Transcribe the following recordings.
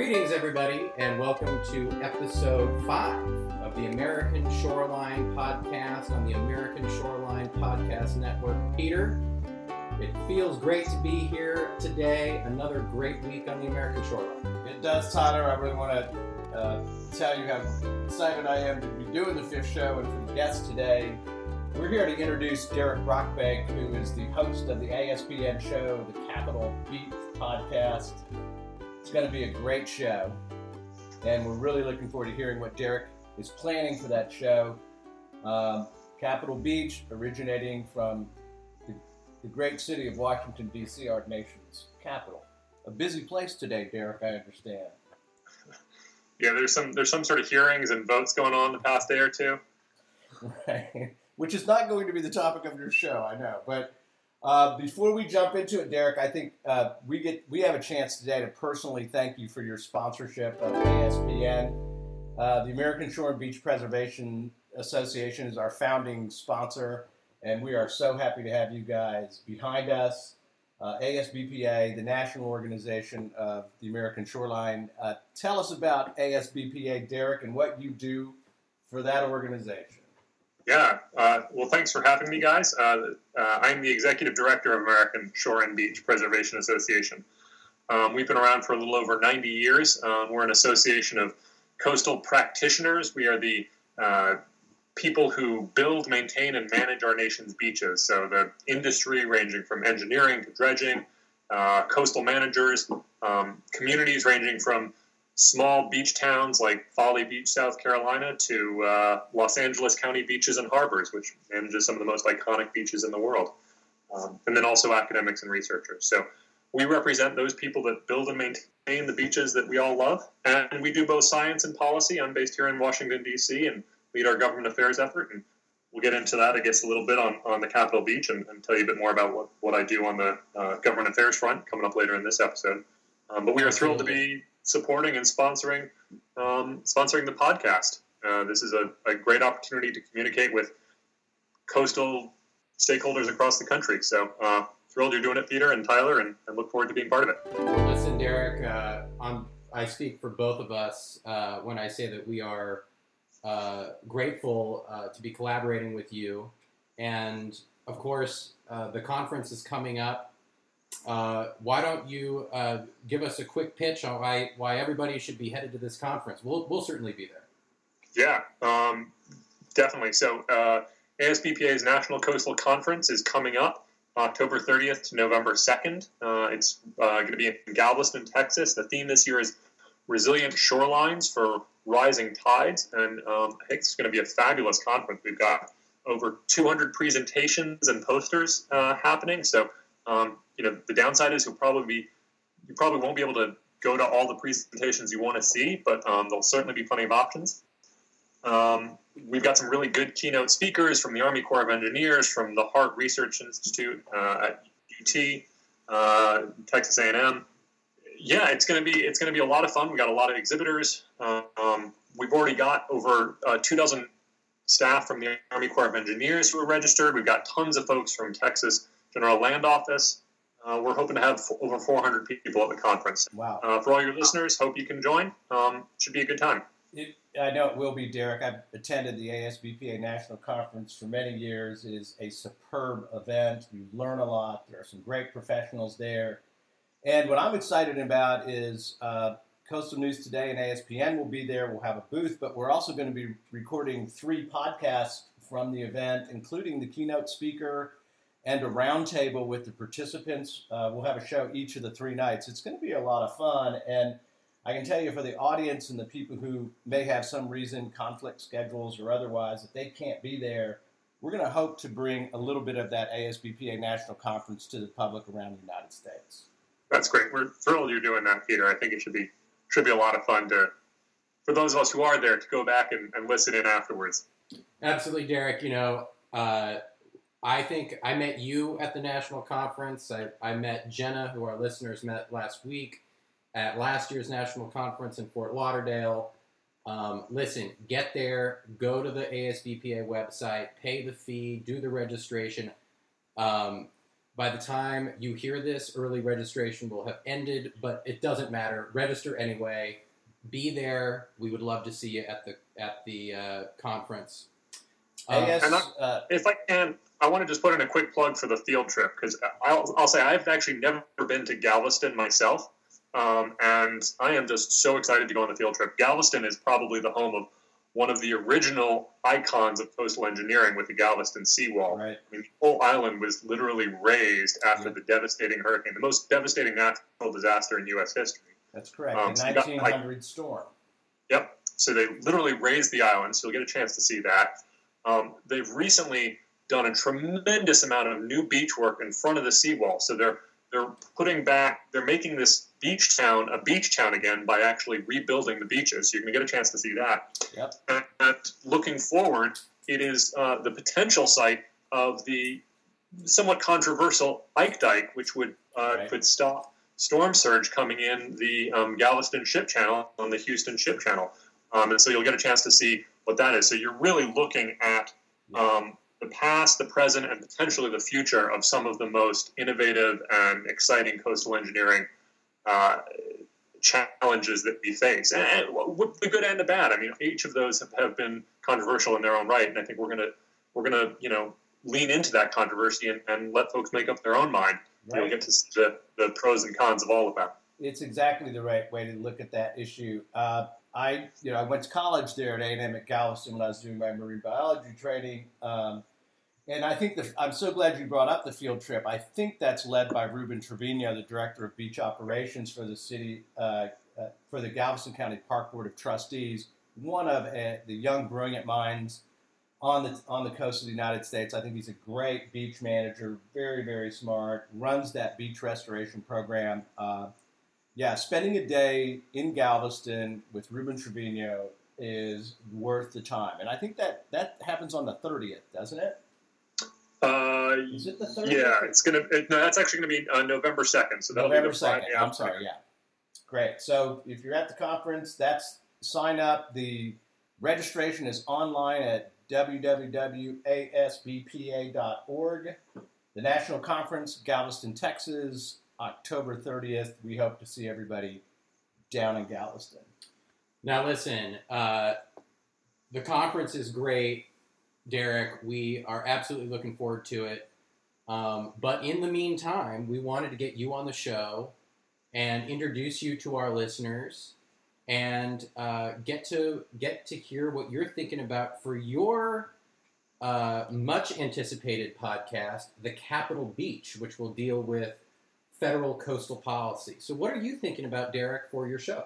Greetings, everybody, and welcome to episode five of the American Shoreline Podcast on the American Shoreline Podcast Network. Peter, it feels great to be here today. Another great week on the American Shoreline. It does, Tyler. I really want to uh, tell you how excited I am to be doing the fifth show and for the guest today. We're here to introduce Derek Brockbank, who is the host of the ASPN show, the Capitol Beat podcast. It's going to be a great show, and we're really looking forward to hearing what Derek is planning for that show. Um, Capitol Beach, originating from the, the great city of Washington, D.C., our nation's capital. A busy place today, Derek, I understand. Yeah, there's some there's some sort of hearings and votes going on the past day or two. Right. Which is not going to be the topic of your show, I know. But uh, before we jump into it, Derek, I think uh, we get we have a chance today to personally thank you for your sponsorship of ASPN. Uh, the American Shore and Beach Preservation Association is our founding sponsor, and we are so happy to have you guys behind us. Uh, ASBPA, the national organization of the American Shoreline. Uh, tell us about ASBPA, Derek, and what you do for that organization. Yeah, uh, well, thanks for having me, guys. Uh, uh, I'm the executive director of American Shore and Beach Preservation Association. Um, we've been around for a little over 90 years. Um, we're an association of coastal practitioners. We are the uh, people who build, maintain, and manage our nation's beaches. So the industry ranging from engineering to dredging, uh, coastal managers, um, communities ranging from small beach towns like Folly Beach, South Carolina, to uh, Los Angeles County beaches and harbors, which manages some of the most iconic beaches in the world. Um, and then also academics and researchers. So we represent those people that build and maintain the beaches that we all love. And we do both science and policy. I'm based here in Washington, D.C., and lead our government affairs effort. And we'll get into that, I guess, a little bit on, on the Capitol Beach and, and tell you a bit more about what, what I do on the uh, government affairs front coming up later in this episode. Um, but we are thrilled to be supporting and sponsoring um, sponsoring the podcast. Uh, this is a, a, great opportunity to communicate with coastal stakeholders across the country. So uh, thrilled you're doing it, Peter and Tyler, and, and, look forward to being part of it. Listen, Derek, uh, i speak for both of us uh, when I say that we are uh, grateful uh, to be collaborating with you. And of course, the conference is coming up uh, why don't you uh, give us a quick pitch on why, why everybody should be headed to this conference? We'll, we'll certainly be there. Yeah, um, definitely. So, uh, ASBPA's National Coastal Conference is coming up October 30th to November 2nd. Uh, it's uh, going to be in Galveston, Texas. The theme this year is Resilient Shorelines for Rising Tides, and um, I think it's going to be a fabulous conference. We've got over 200 presentations and posters uh, happening. So, um, you know, the downside is you'll probably be, you probably won't be able to go to all the presentations you want to see, but um, there'll certainly be plenty of options. Um, we've got some really good keynote speakers from the Army Corps of Engineers, from the Harte Research Institute uh, at UT, uh, Texas A&M. Yeah, it's to be it's to be a lot of fun. We got a lot of exhibitors. Um, we've already got over uh, two dozen staff from the Army Corps of Engineers who are registered. We've got tons of folks from Texas General Land Office. Uh, we're hoping to have f- over 400 people at the conference. Wow. Uh, for all your listeners, hope you can join. Um, should be a good time. It, I know it will be, Derek. I've attended the ASBPA National Conference for many years. It is a superb event. You learn a lot. There are some great professionals there. And what I'm excited about is uh, Coastal News Today and ASPN will be there. We'll have a booth, but we're also going to be recording three podcasts from the event, including the keynote speaker and a roundtable with the participants. Uh, we'll have a show each of the three nights. It's going to be a lot of fun, and I can tell you for the audience and the people who may have some reason, conflict schedules or otherwise, that they can't be there. We're going to hope to bring a little bit of that ASBPA National Conference to the public around the United States. That's great. We're thrilled you're doing that, Peter. I think it should be should be a lot of fun to for those of us who are there to go back and, and listen in afterwards. Absolutely, Derek. You know, uh, I think I met you at the national conference. I, I met Jenna, who our listeners met last week at last year's national conference in Fort Lauderdale. Um, listen, get there, go to the ASBPA website, pay the fee, do the registration. Um, By the time you hear this, early registration will have ended, but it doesn't matter. Register anyway. Be there. We would love to see you at the at the uh, conference. I Uh, guess and uh, If I can, I want to just put in a quick plug for the field trip because I'll, I'll say I've actually never been to Galveston myself, um, and I am just so excited to go on the field trip. Galveston is probably the home of one of the original icons of coastal engineering with the Galveston seawall. right. I mean, the whole island was literally raised after Yeah. the devastating hurricane, the most devastating natural disaster in U.S. history. That's correct. Um, the so you got, like- 1900 storm. Yep. So they literally raised the island, so you'll get a chance to see that. Um, they've recently done a tremendous amount of new beach work in front of the seawall. So they're they're putting back, they're making this beach town a beach town again by actually rebuilding the beaches. So you're going to get a chance to see that. Yep. And, and looking forward, it is uh, the potential site of the somewhat controversial Ike Dike, which would uh, Right. could stop storm surge coming in the um, Galveston Ship Channel on the Houston Ship Channel. Um, and so you'll get a chance to see what that is. So you're really looking at um, the past, the present, and potentially the future of some of the most innovative and exciting coastal engineering uh, challenges that we face, and, and the good and the bad. I mean, each of those have, have been controversial in their own right, and I think we're gonna we're gonna you know lean into that controversy and, and let folks make up their own mind. You'll get to see the, the pros and cons of all of that. It's exactly the right way to look at that issue. Uh, I, you know, I went to college there at A&M at Galveston when I was doing my marine biology training, um, and I think the, I'm so glad you brought up the field trip. I think that's led by Ruben Trevino, the director of beach operations for the city, uh, uh, for the Galveston County Park Board of Trustees. One of uh, the young, brilliant minds on the on the coast of the United States. I think he's a great beach manager, very, very smart. Runs that beach restoration program. Yeah, spending a day in Galveston with Ruben Trevino is worth the time, and I think that that happens on the thirtieth, doesn't it? Uh, Is it the 30th? yeah, it's gonna. It, no, that's actually gonna be uh, November second. So that'll November be the Friday second. I'm after. sorry. Yeah, great. So if you're at the conference, that's sign up. The registration is online at www.asbpa.org. The national conference, Galveston, Texas, October 30th. We hope to see everybody down in Galveston. Now, listen, uh, the conference is great, Derek. We are absolutely looking forward to it. Um, but in the meantime, we wanted to get you on the show and introduce you to our listeners and uh, get to get to hear what you're thinking about for your uh, much anticipated podcast, The Capitol Beach, which will deal with federal coastal policy. So, what are you thinking about, Derek, for your show?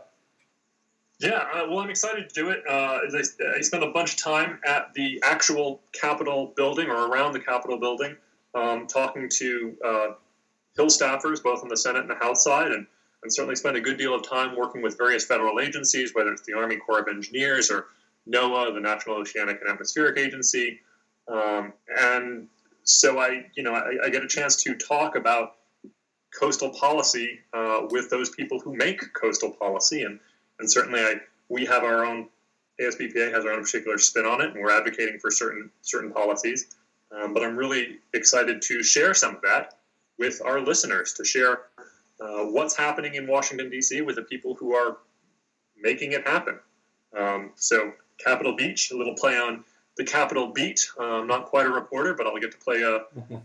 Yeah, uh, well, I'm excited to do it. Uh, I, I spent a bunch of time at the actual Capitol building or around the Capitol building, um, talking to uh, Hill staffers, both on the Senate and the House side, and, and certainly spent a good deal of time working with various federal agencies, whether it's the Army Corps of Engineers or NOAA, the National Oceanic and Atmospheric Agency. Um, and so I, you know, I, I get a chance to talk about coastal policy uh, with those people who make coastal policy, and and certainly I we have our own ASBPA has our own particular spin on it, and we're advocating for certain certain policies. Um, but I'm really excited to share some of that with our listeners to share uh, what's happening in Washington D.C. with the people who are making it happen. Um, so Capitol Beach, a little play on the Capitol Beat. Uh, I'm not quite a reporter, but I'll get to play a,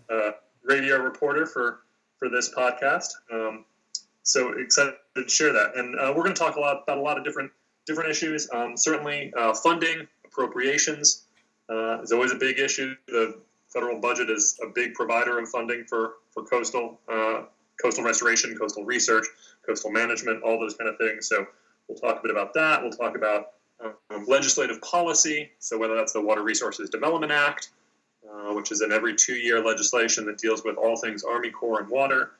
a radio reporter for for this podcast. Um, so excited to share that, and uh, we're going to talk a lot about a lot of different different issues. Um, certainly, uh, funding, appropriations uh, is always a big issue. The federal budget is a big provider of funding for for coastal uh, coastal restoration, coastal research, coastal management, all those kind of things. So we'll talk a bit about that. We'll talk about um, legislative policy. So whether that's the Water Resources Development Act, uh, which is an every two year legislation that deals with all things Army Corps and water.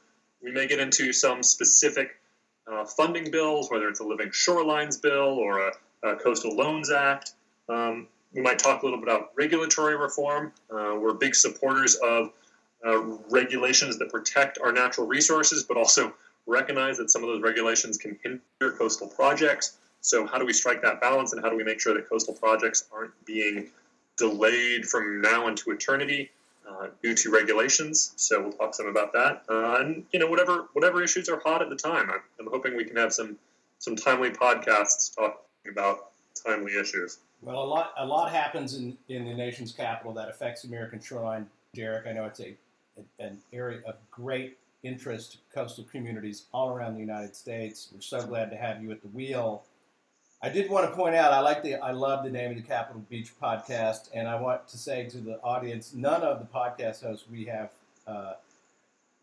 We may get into some specific uh, funding bills, whether it's a Living Shorelines bill or a, a Coastal Loans Act. Um, we might talk a little bit about regulatory reform. Uh, we're big supporters of uh, regulations that protect our natural resources, but also recognize that some of those regulations can hinder coastal projects. So, how do we strike that balance, and how do we make sure that coastal projects aren't being delayed from now into eternity? uh, due to regulations. So we'll talk some about that, uh, and you know whatever whatever issues are hot at the time. I'm, I'm hoping we can have some some timely podcasts talking about timely issues. Well, a lot a lot happens in, in the nation's capital that affects American shoreline. Derek, I know it's a an area of great interest to coastal communities all around the United States. We're so glad to have you at the wheel. I did want to point out I like the I love the name of the Capitol Beach podcast, and I want to say to the audience, none of the podcast hosts we have uh,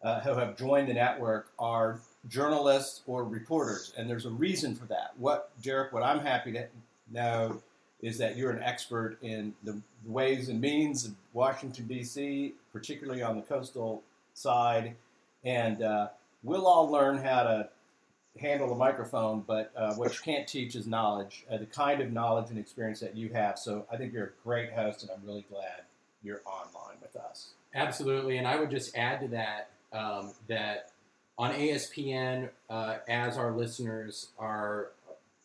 uh, who have joined the network are journalists or reporters, and there's a reason for that. What Derek, what I'm happy to know is that you're an expert in the ways and means of Washington D.C., particularly on the coastal side, and uh, we'll all learn how to handle a microphone, but uh, what you can't teach is knowledge, uh, the kind of knowledge and experience that you have. So I think you're a great host, and I'm really glad you're online with us. Absolutely, and I would just add to that um, that on ASPN, uh, as our listeners are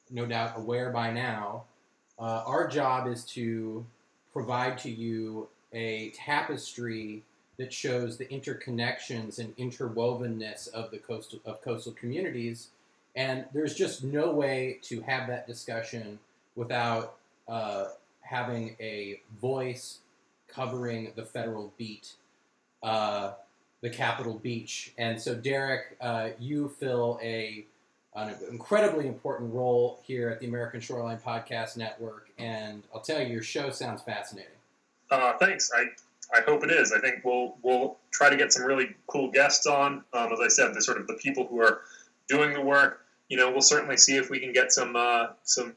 no doubt aware by now, uh, our job is to provide to you a tapestry that shows the interconnections and interwovenness of the coastal of coastal communities and there's just no way to have that discussion without uh, having a voice covering the federal beat, uh, the Capitol Beach. And so, Derek, uh, you fill a an incredibly important role here at the American Shoreline Podcast Network, and I'll tell you, your show sounds fascinating. Uh, thanks. I I hope it is. I think we'll we'll try to get some really cool guests on. Um, as I said, the sort of the people who are doing the work. You know, we'll certainly see if we can get some uh, some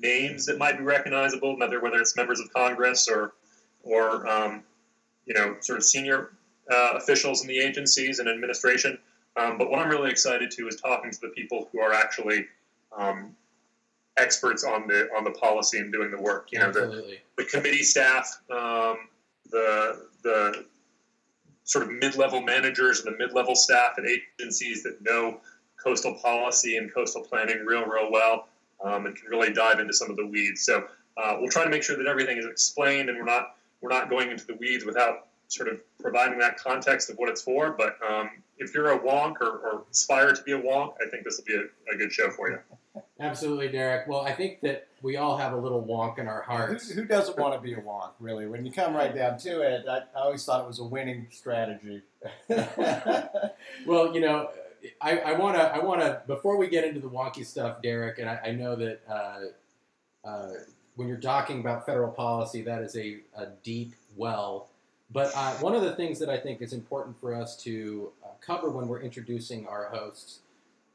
names that might be recognizable, whether whether it's members of Congress or or um, you know sort of senior uh, officials in the agencies and administration. Um, but what I'm really excited to is talking to the people who are actually um, experts on the on the policy and doing the work. You know, the, the committee staff, um, the the sort of mid-level managers and the mid-level staff at agencies that know coastal policy and coastal planning real, real well, um, and can really dive into some of the weeds. So uh, we'll try to make sure that everything is explained, and we're not we're not going into the weeds without sort of providing that context of what it's for. But um, if you're a wonk or, or, aspire to be a wonk, I think this will be a, a, good show for you. Absolutely, Derek. Well, I think that we all have a little wonk in our hearts. Who, who doesn't want to be a wonk, really? When you come right down to it, I, I always thought it was a winning strategy. well, you know, I want to, I want to, before we get into the wonky stuff, Derek, and I, I know that uh, uh, when you're talking about federal policy, that is a, a deep well. But uh, one of the things that I think is important for us to uh, cover when we're introducing our hosts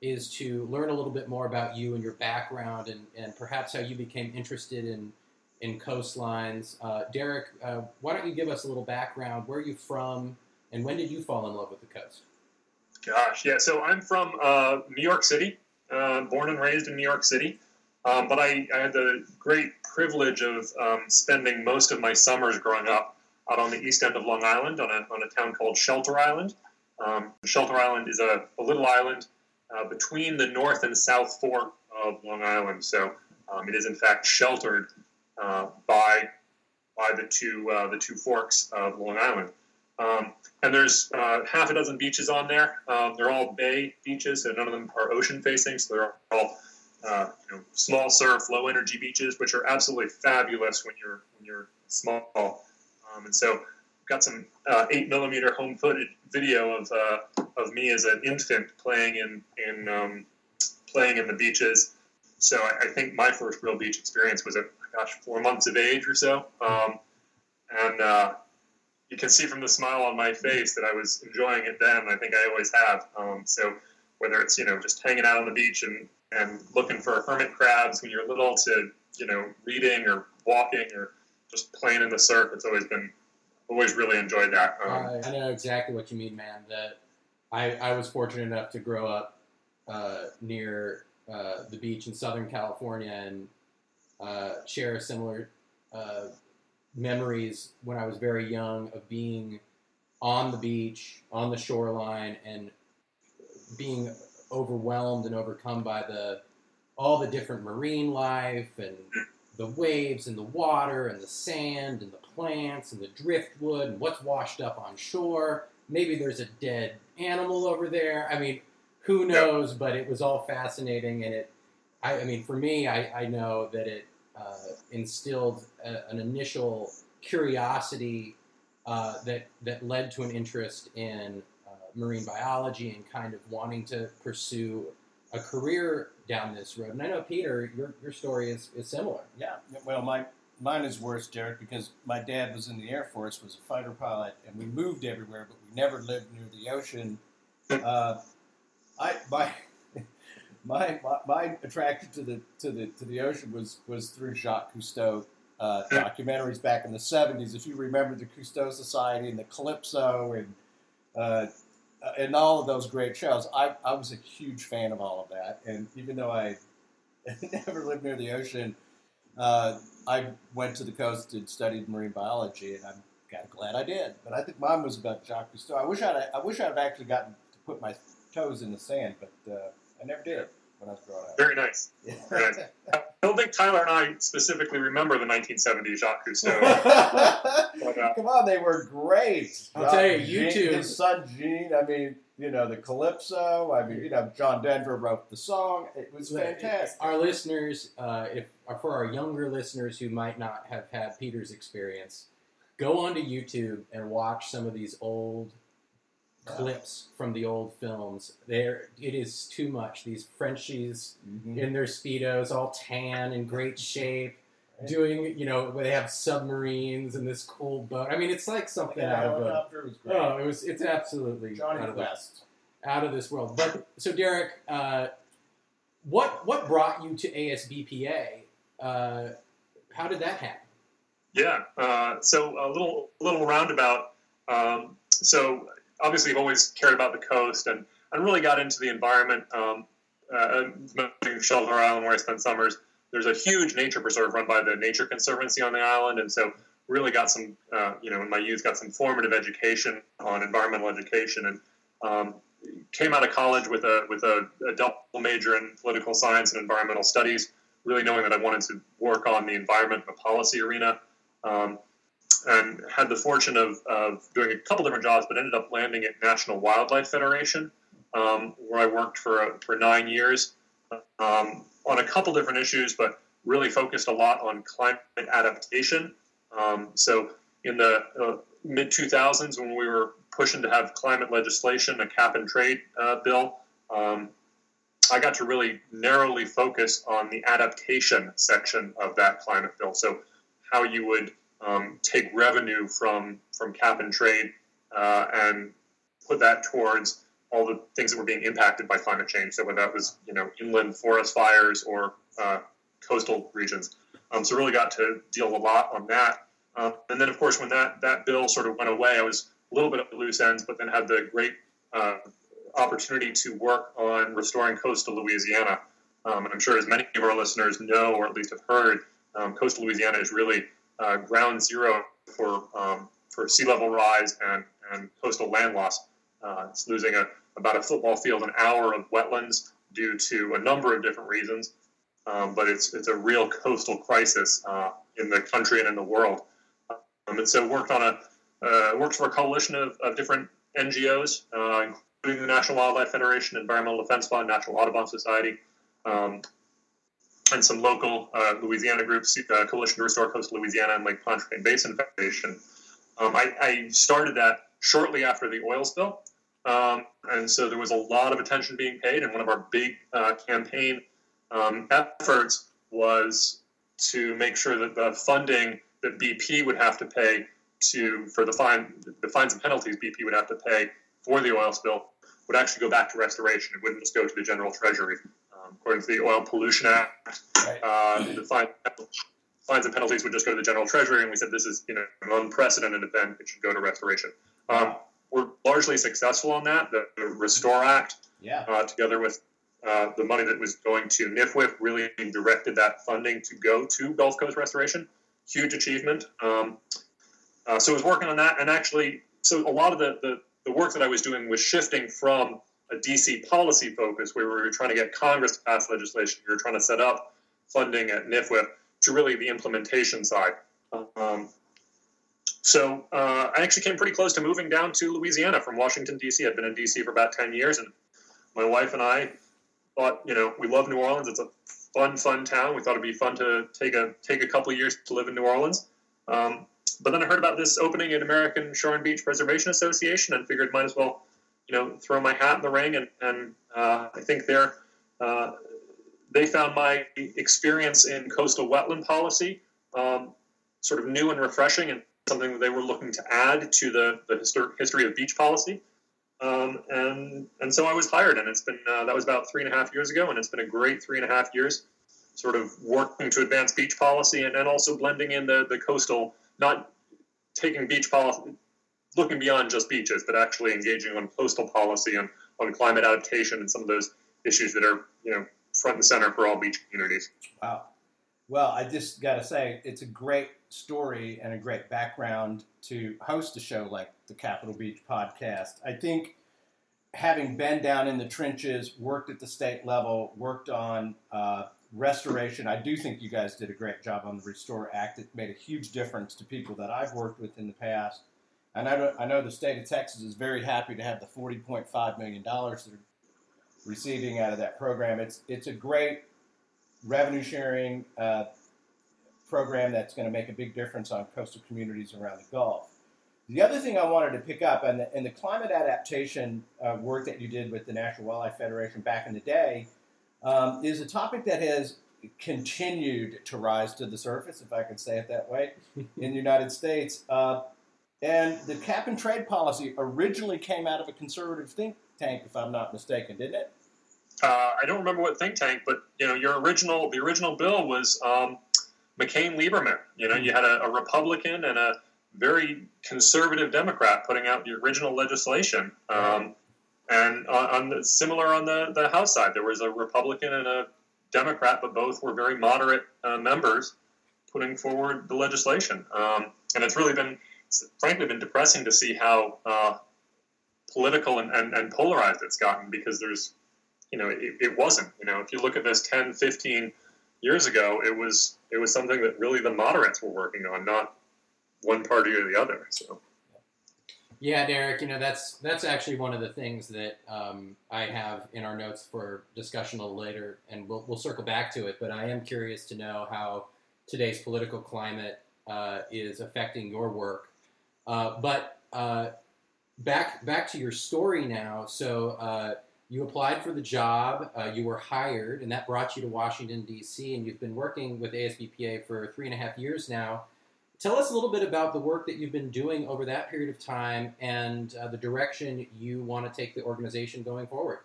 is to learn a little bit more about you and your background and, and perhaps how you became interested in, in coastlines. Uh, Derek, uh, why don't you give us a little background? Where are you from, and when did you fall in love with the coast? Gosh, yeah. So I'm from uh, New York City, uh, born and raised in New York City. Um, but I, I, had the great privilege of um, spending most of my summers growing up out on the east end of Long Island on a, on a town called Shelter Island. Um, Shelter Island is a, a little island uh, between the north and south fork of Long Island. So um, it is in fact sheltered uh, by by the two uh, the two forks of Long Island. And there's uh, half a dozen beaches on there. Um, they're all bay beaches, so none of them are ocean facing. So they're all uh, you know, small surf, low energy beaches, which are absolutely fabulous when you're when you're small. Um, and so, got some uh, eight millimeter home footage video of uh, of me as an infant playing in in um, playing in the beaches. So I, I, think my first real beach experience was at gosh four months of age or so, um, and uh, you can see from the smile on my face that I was enjoying it then. I think I always have. Um, so whether it's you know just hanging out on the beach and and looking for hermit crabs when you're little to you know reading or walking or just playing in the surf, it's always been always really enjoyed that. Um, I know exactly what you mean, man. That I, I was fortunate enough to grow up uh, near uh, the beach in Southern California and uh, share a similar uh, memories when I was very young of being on the beach, on the shoreline, and being overwhelmed and overcome by the all the different marine life and the waves and the water and the sand and the plants and the driftwood and what's washed up on shore. Maybe there's a dead animal over there. I mean, who knows? But it was all fascinating, and it. I, I mean, for me, I, I know that it uh, instilled a, an initial curiosity uh, that that led to an interest in uh, marine biology and kind of wanting to pursue a career down this road. And I know Peter, your your story is, is similar. Yeah. Well, my mine is worse, Derek, because my dad was in the Air Force, was a fighter pilot, and we moved everywhere, but we never lived near the ocean. Uh, I my. My, my, my attraction to the to the to the ocean was was through Jacques Cousteau uh, documentaries back in the '70s. If you remember the Cousteau Society and the Calypso and uh, and all of those great shows, I, I was a huge fan of all of that. And even though I never lived near the ocean, uh, I went to the coast and studied marine biology, and I'm kind of glad I did. But I think mine was about Jacques Cousteau. I wish I'd I wish I'd actually gotten to put my toes in the sand, but uh, I never did when I was growing up. Very nice. Very nice. I don't think Tyler and I specifically remember the 1970s Jacques Cousteau. but, uh, Come on, they were great. I'll tell you, Gene, YouTube. his son Gene. I mean, you know, the Calypso. I mean, you know, John Denver wrote the song. It was fantastic. Our listeners, uh, if for our younger listeners who might not have had Peter's experience, go onto YouTube and watch some of these old clips from the old films. There, it is too much. These Frenchies Mhm. in their speedos, all tan in great shape, Right. doing you know where they have submarines and this cool boat. I mean, it's like something Yeah, out of a. was great. Oh, it was. It's absolutely Johnny out of, the, Quest. out of this world. But so, Derek, uh, what what brought you to ASBPA? Uh, how did that happen? Yeah. Uh, so a little little roundabout. Um, so obviously, I've always cared about the coast and, and really got into the environment. Um, uh, Shelter Island, where I spend summers, there's a huge nature preserve run by the Nature Conservancy on the island, and so really got some, uh, you know, in my youth, got some formative education on environmental education, and um, came out of college with a with a, a double major in political science and environmental studies, really knowing that I wanted to work on the environment and the policy arena. Um, and had the fortune of, of doing a couple different jobs, but ended up landing at National Wildlife Federation, um, where I worked for for nine years um, on a couple different issues, but really focused a lot on climate adaptation. Um, so in the uh, mid 2000s, when we were pushing to have climate legislation, a cap and trade uh, bill, um, I got to really narrowly focus on the adaptation section of that climate bill. So how you would um, take revenue from from cap and trade uh, and put that towards all the things that were being impacted by climate change. So whether that was you know inland forest fires or uh, coastal regions. Um, so really got to deal a lot on that. Um, and then of course when that that bill sort of went away, I was a little bit at loose ends, but then had the great uh, opportunity to work on restoring coastal Louisiana. Um, and I'm sure as many of our listeners know, or at least have heard, um, coastal Louisiana is really uh, ground zero for um, for sea level rise and, and coastal land loss. Uh, it's losing a, about a football field an hour of wetlands due to a number of different reasons. Um, but it's it's a real coastal crisis uh, in the country and in the world. Um, and so worked on a uh, for a coalition of, of different NGOs, uh, including the National Wildlife Federation, Environmental Defense Fund, National Audubon Society, um, and some local uh, Louisiana groups, uh, Coalition to Restore Coastal Louisiana and Lake Pontchartrain Basin Foundation. Um, I, I, started that shortly after the oil spill, um, and so there was a lot of attention being paid. And one of our big uh, campaign um, efforts was to make sure that the funding that BP would have to pay to for the fine the fines and penalties BP would have to pay for the oil spill would actually go back to restoration. It wouldn't just go to the general treasury. Um, according to the Oil Pollution Act, Right. uh, the fine, fines and penalties would just go to the general treasury, and we said this is you know an unprecedented event; it should go to restoration. Um, we're largely successful on that. The, the Restore Act, Yeah. uh, together with uh, the money that was going to NFWF, really directed that funding to go to Gulf Coast restoration. Huge achievement. Um, uh, so I was working on that, and actually, so a lot of the, the, the work that I was doing was shifting from a DC policy focus, where we were trying to get Congress to pass legislation, we were trying to set up funding at NFWF, to really the implementation side. Um, so uh, I actually came pretty close to moving down to Louisiana from Washington D.C. I'd been in D.C. for about ten years, and my wife and I thought, you know, we love New Orleans. It's a fun, fun town. We thought it'd be fun to take a take a couple years to live in New Orleans. Um, but then I heard about this opening at American Shore and Beach Preservation Association and figured might as well, you know, throw my hat in the ring. And, and uh, I think they're, uh, they found my experience in coastal wetland policy um, sort of new and refreshing and something that they were looking to add to the, the histor- history of beach policy. Um, and and so I was hired, and it's been uh, that was about three and a half years ago, and it's been a great three and a half years, sort of working to advance beach policy and, and also blending in the, the coastal, not taking beach policy, looking beyond just beaches, but actually engaging on coastal policy and on climate adaptation and some of those issues that are you know front and center for all beach communities. Wow. Well, I just got to say, it's a great story and a great background to host a show like the Capitol Beach podcast. I think having been down in the trenches, worked at the state level, worked on uh, restoration, I do think you guys did a great job on the Restore Act. It made a huge difference to people that I've worked with in the past. And I know, I know the state of Texas is very happy to have the $40.5 million they're receiving out of that program. It's, it's a great revenue sharing uh, program that's going to make a big difference on coastal communities around the Gulf. The other thing I wanted to pick up, and the, and the climate adaptation uh, work that you did with the National Wildlife Federation back in the day, um, is a topic that has continued to rise to the surface, if I can say it that way, in the United States. Uh, and the cap and trade policy originally came out of a conservative think tank, if I'm not mistaken, didn't it? Uh, I don't remember what think tank, but you know, your original the original bill was um, McCain Lieberman. You know, you had a, a, Republican and a very conservative Democrat putting out the original legislation. Um, and on, the, similar on the, the House side, there was a Republican and a Democrat, but both were very moderate uh, members putting forward the legislation. Um, and it's really been, it's frankly, been depressing to see how uh, political and, and, and, polarized it's gotten because there's, you know, it, it wasn't. You know, if you look at this 10, 15 years ago, it was it was something that really the moderates were working on, not one party or the other. So. Yeah, Derek. You know that's that's actually one of the things that um, I have in our notes for discussion a little later, and we'll we'll circle back to it. But I am curious to know how today's political climate uh, is affecting your work. Uh, but uh, back back to your story now. So uh, you applied for the job, uh, you were hired, and that brought you to Washington, D.C., and you've been working with ASBPA for three and a half years now. Tell us a little bit about the work that you've been doing over that period of time and uh, the direction you want to take the organization going forward.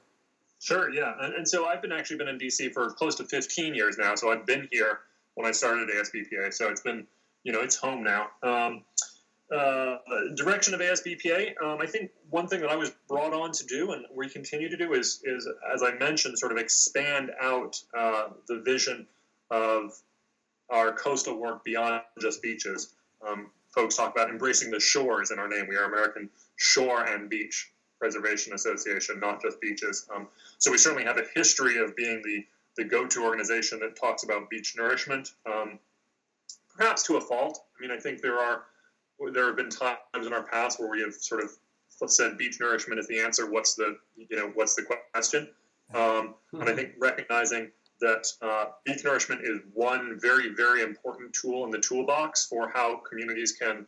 Sure, yeah. And, and, so I've been actually been in DC for close to 15 years now. So I've been here when I started ASBPA. So it's been, you know, it's home now. Um, uh, direction of ASBPA, um, I think one thing that I was brought on to do, and we continue to do, is, is as I mentioned, sort of expand out uh, the vision of our coastal work beyond just beaches. Um, folks talk about embracing the shores in our name. We are American Shore and Beach Preservation Association, not just beaches. Um, so we certainly have a history of being the, the go-to organization that talks about beach nourishment, um, perhaps to a fault. I mean, I think there are there have been times in our past where we have sort of said beach nourishment is the answer. What's the you know what's the question? Um, and I think recognizing that uh, beach nourishment is one very very important tool in the toolbox for how communities can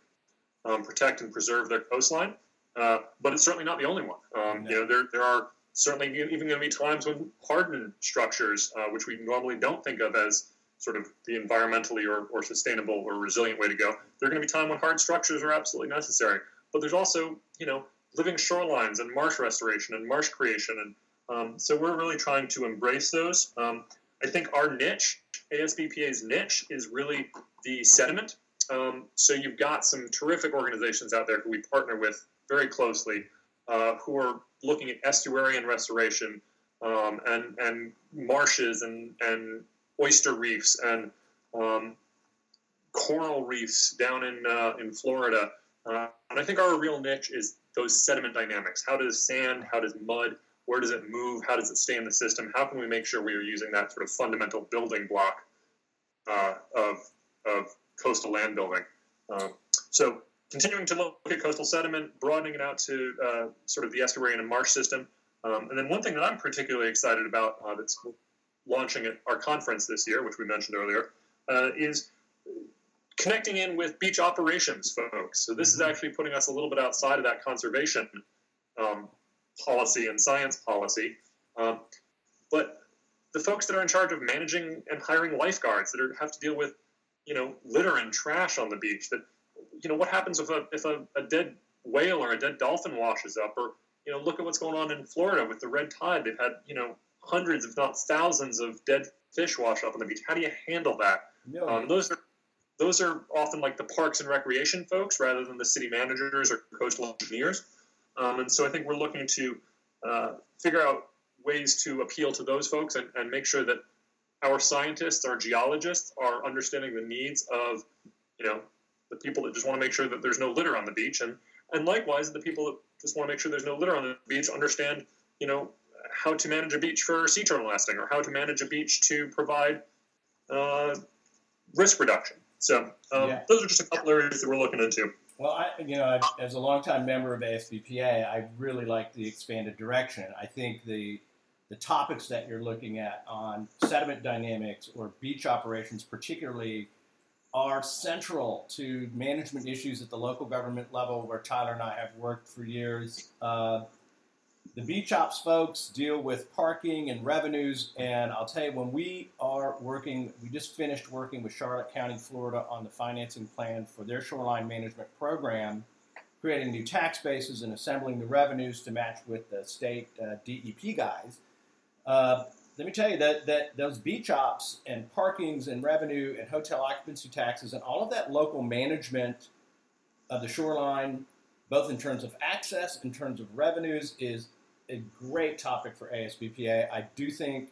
um, protect and preserve their coastline. Uh, but it's certainly not the only one. Um, You know there there are certainly even going to be times when hardened structures, uh, which we normally don't think of as sort of the environmentally or, or sustainable or resilient way to go. There are going to be time when hard structures are absolutely necessary. But there's also, you know, living shorelines and marsh restoration and marsh creation. And um, so we're really trying to embrace those. Um, I think our niche, ASBPA's niche, is really the sediment. Um, so you've got some terrific organizations out there who we partner with very closely uh, who are looking at estuarine restoration um, and, and marshes and, and oyster reefs and um, coral reefs down in uh, in Florida. Uh, and I think our real niche is those sediment dynamics. How does sand, how does mud, where does it move, how does it stay in the system? How can we make sure we are using that sort of fundamental building block uh, of, of coastal land building. Um, so continuing to look at coastal sediment, broadening it out to uh, sort of the estuarine and marsh system. Um, and then one thing that I'm particularly excited about uh, that's launching at our conference this year, which we mentioned earlier, uh, is connecting in with beach operations folks. So this is mm-hmm. actually putting us a little bit outside of that conservation um, policy and science policy. Um, but the folks that are in charge of managing and hiring lifeguards that are, have to deal with, you know, litter and trash on the beach. That, you know, what happens if a if a, a dead whale or a dead dolphin washes up, or you know, look at what's going on in Florida with the red tide. They've had you know hundreds, if not thousands, of dead fish wash up on the beach. How do you handle that? Um, those are those are often like the parks and recreation folks rather than the city managers or coastal engineers. Um, and so I think we're looking to uh, figure out ways to appeal to those folks and, and make sure that our scientists, our geologists, are understanding the needs of, you know, the people that just want to make sure that there's no litter on the beach, and and likewise the people that just want to make sure there's no litter on the beach understand, you know, how to manage a beach for sea turtle nesting or how to manage a beach to provide uh, risk reduction. So um, yeah. those are just a couple areas that we're looking into. Well, I, you know, as a longtime member of ASBPA, I really like the expanded direction. I think the the topics that you're looking at on sediment dynamics or beach operations, particularly, are central to management issues at the local government level, where Tyler and I have worked for years. Uh, the beach ops folks deal with parking and revenues, and I'll tell you, when we are working, we just finished working with Charlotte County, Florida on the financing plan for their shoreline management program, creating new tax bases and assembling the revenues to match with the state uh, DEP guys. Uh, let me tell you that, that those beach ops and parkings and revenue and hotel occupancy taxes and all of that local management of the shoreline, both in terms of access, in terms of revenues, is a great topic for ASBPA. I do think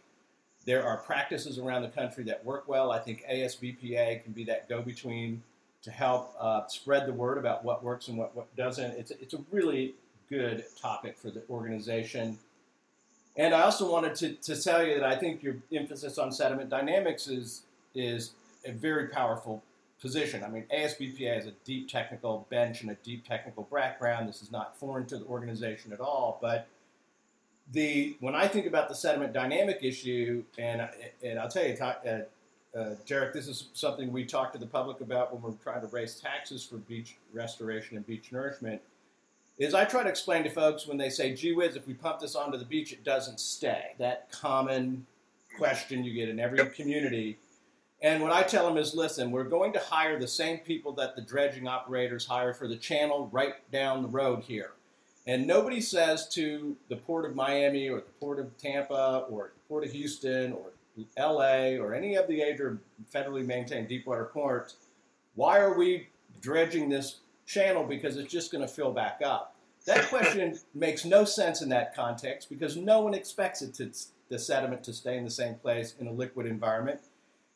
there are practices around the country that work well. I think ASBPA can be that go between to help uh, spread the word about what works and what, what doesn't. It's, it's a really good topic for the organization. And I also wanted to, to tell you that I think your emphasis on sediment dynamics is, is a very powerful position. I mean, ASBPA has a deep technical bench and a deep technical background. This is not foreign to the organization at all. But the when I think about the sediment dynamic issue, and and I'll tell you, uh, uh, Derek, this is something we talk to the public about when we're trying to raise taxes for beach restoration and beach nourishment is I try to explain to folks when they say, gee whiz, if we pump this onto the beach, it doesn't stay. That common question you get in every community. And what I tell them is, listen, we're going to hire the same people that the dredging operators hire for the channel right down the road here. And nobody says to the Port of Miami or the Port of Tampa or the Port of Houston or LA or any of the major federally maintained deepwater ports, why are we dredging this channel because it's just going to fill back up. That question makes no sense in that context because no one expects it to, the sediment to stay in the same place in a liquid environment.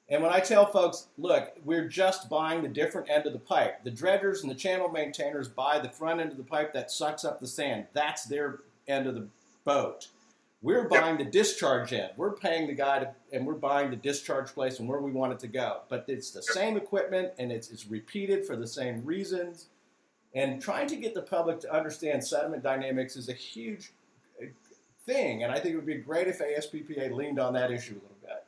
And when I tell folks, look, we're just buying the different end of the pipe. The dredgers and the channel maintainers buy the front end of the pipe that sucks up the sand. That's their end of the boat. We're buying the discharge end. We're paying the guy to, and we're buying the discharge place and where we want it to go. But it's the same equipment and it's, it's repeated for the same reasons. And trying to get the public to understand sediment dynamics is a huge uh, thing. And I think it would be great if ASBPA leaned on that issue a little bit.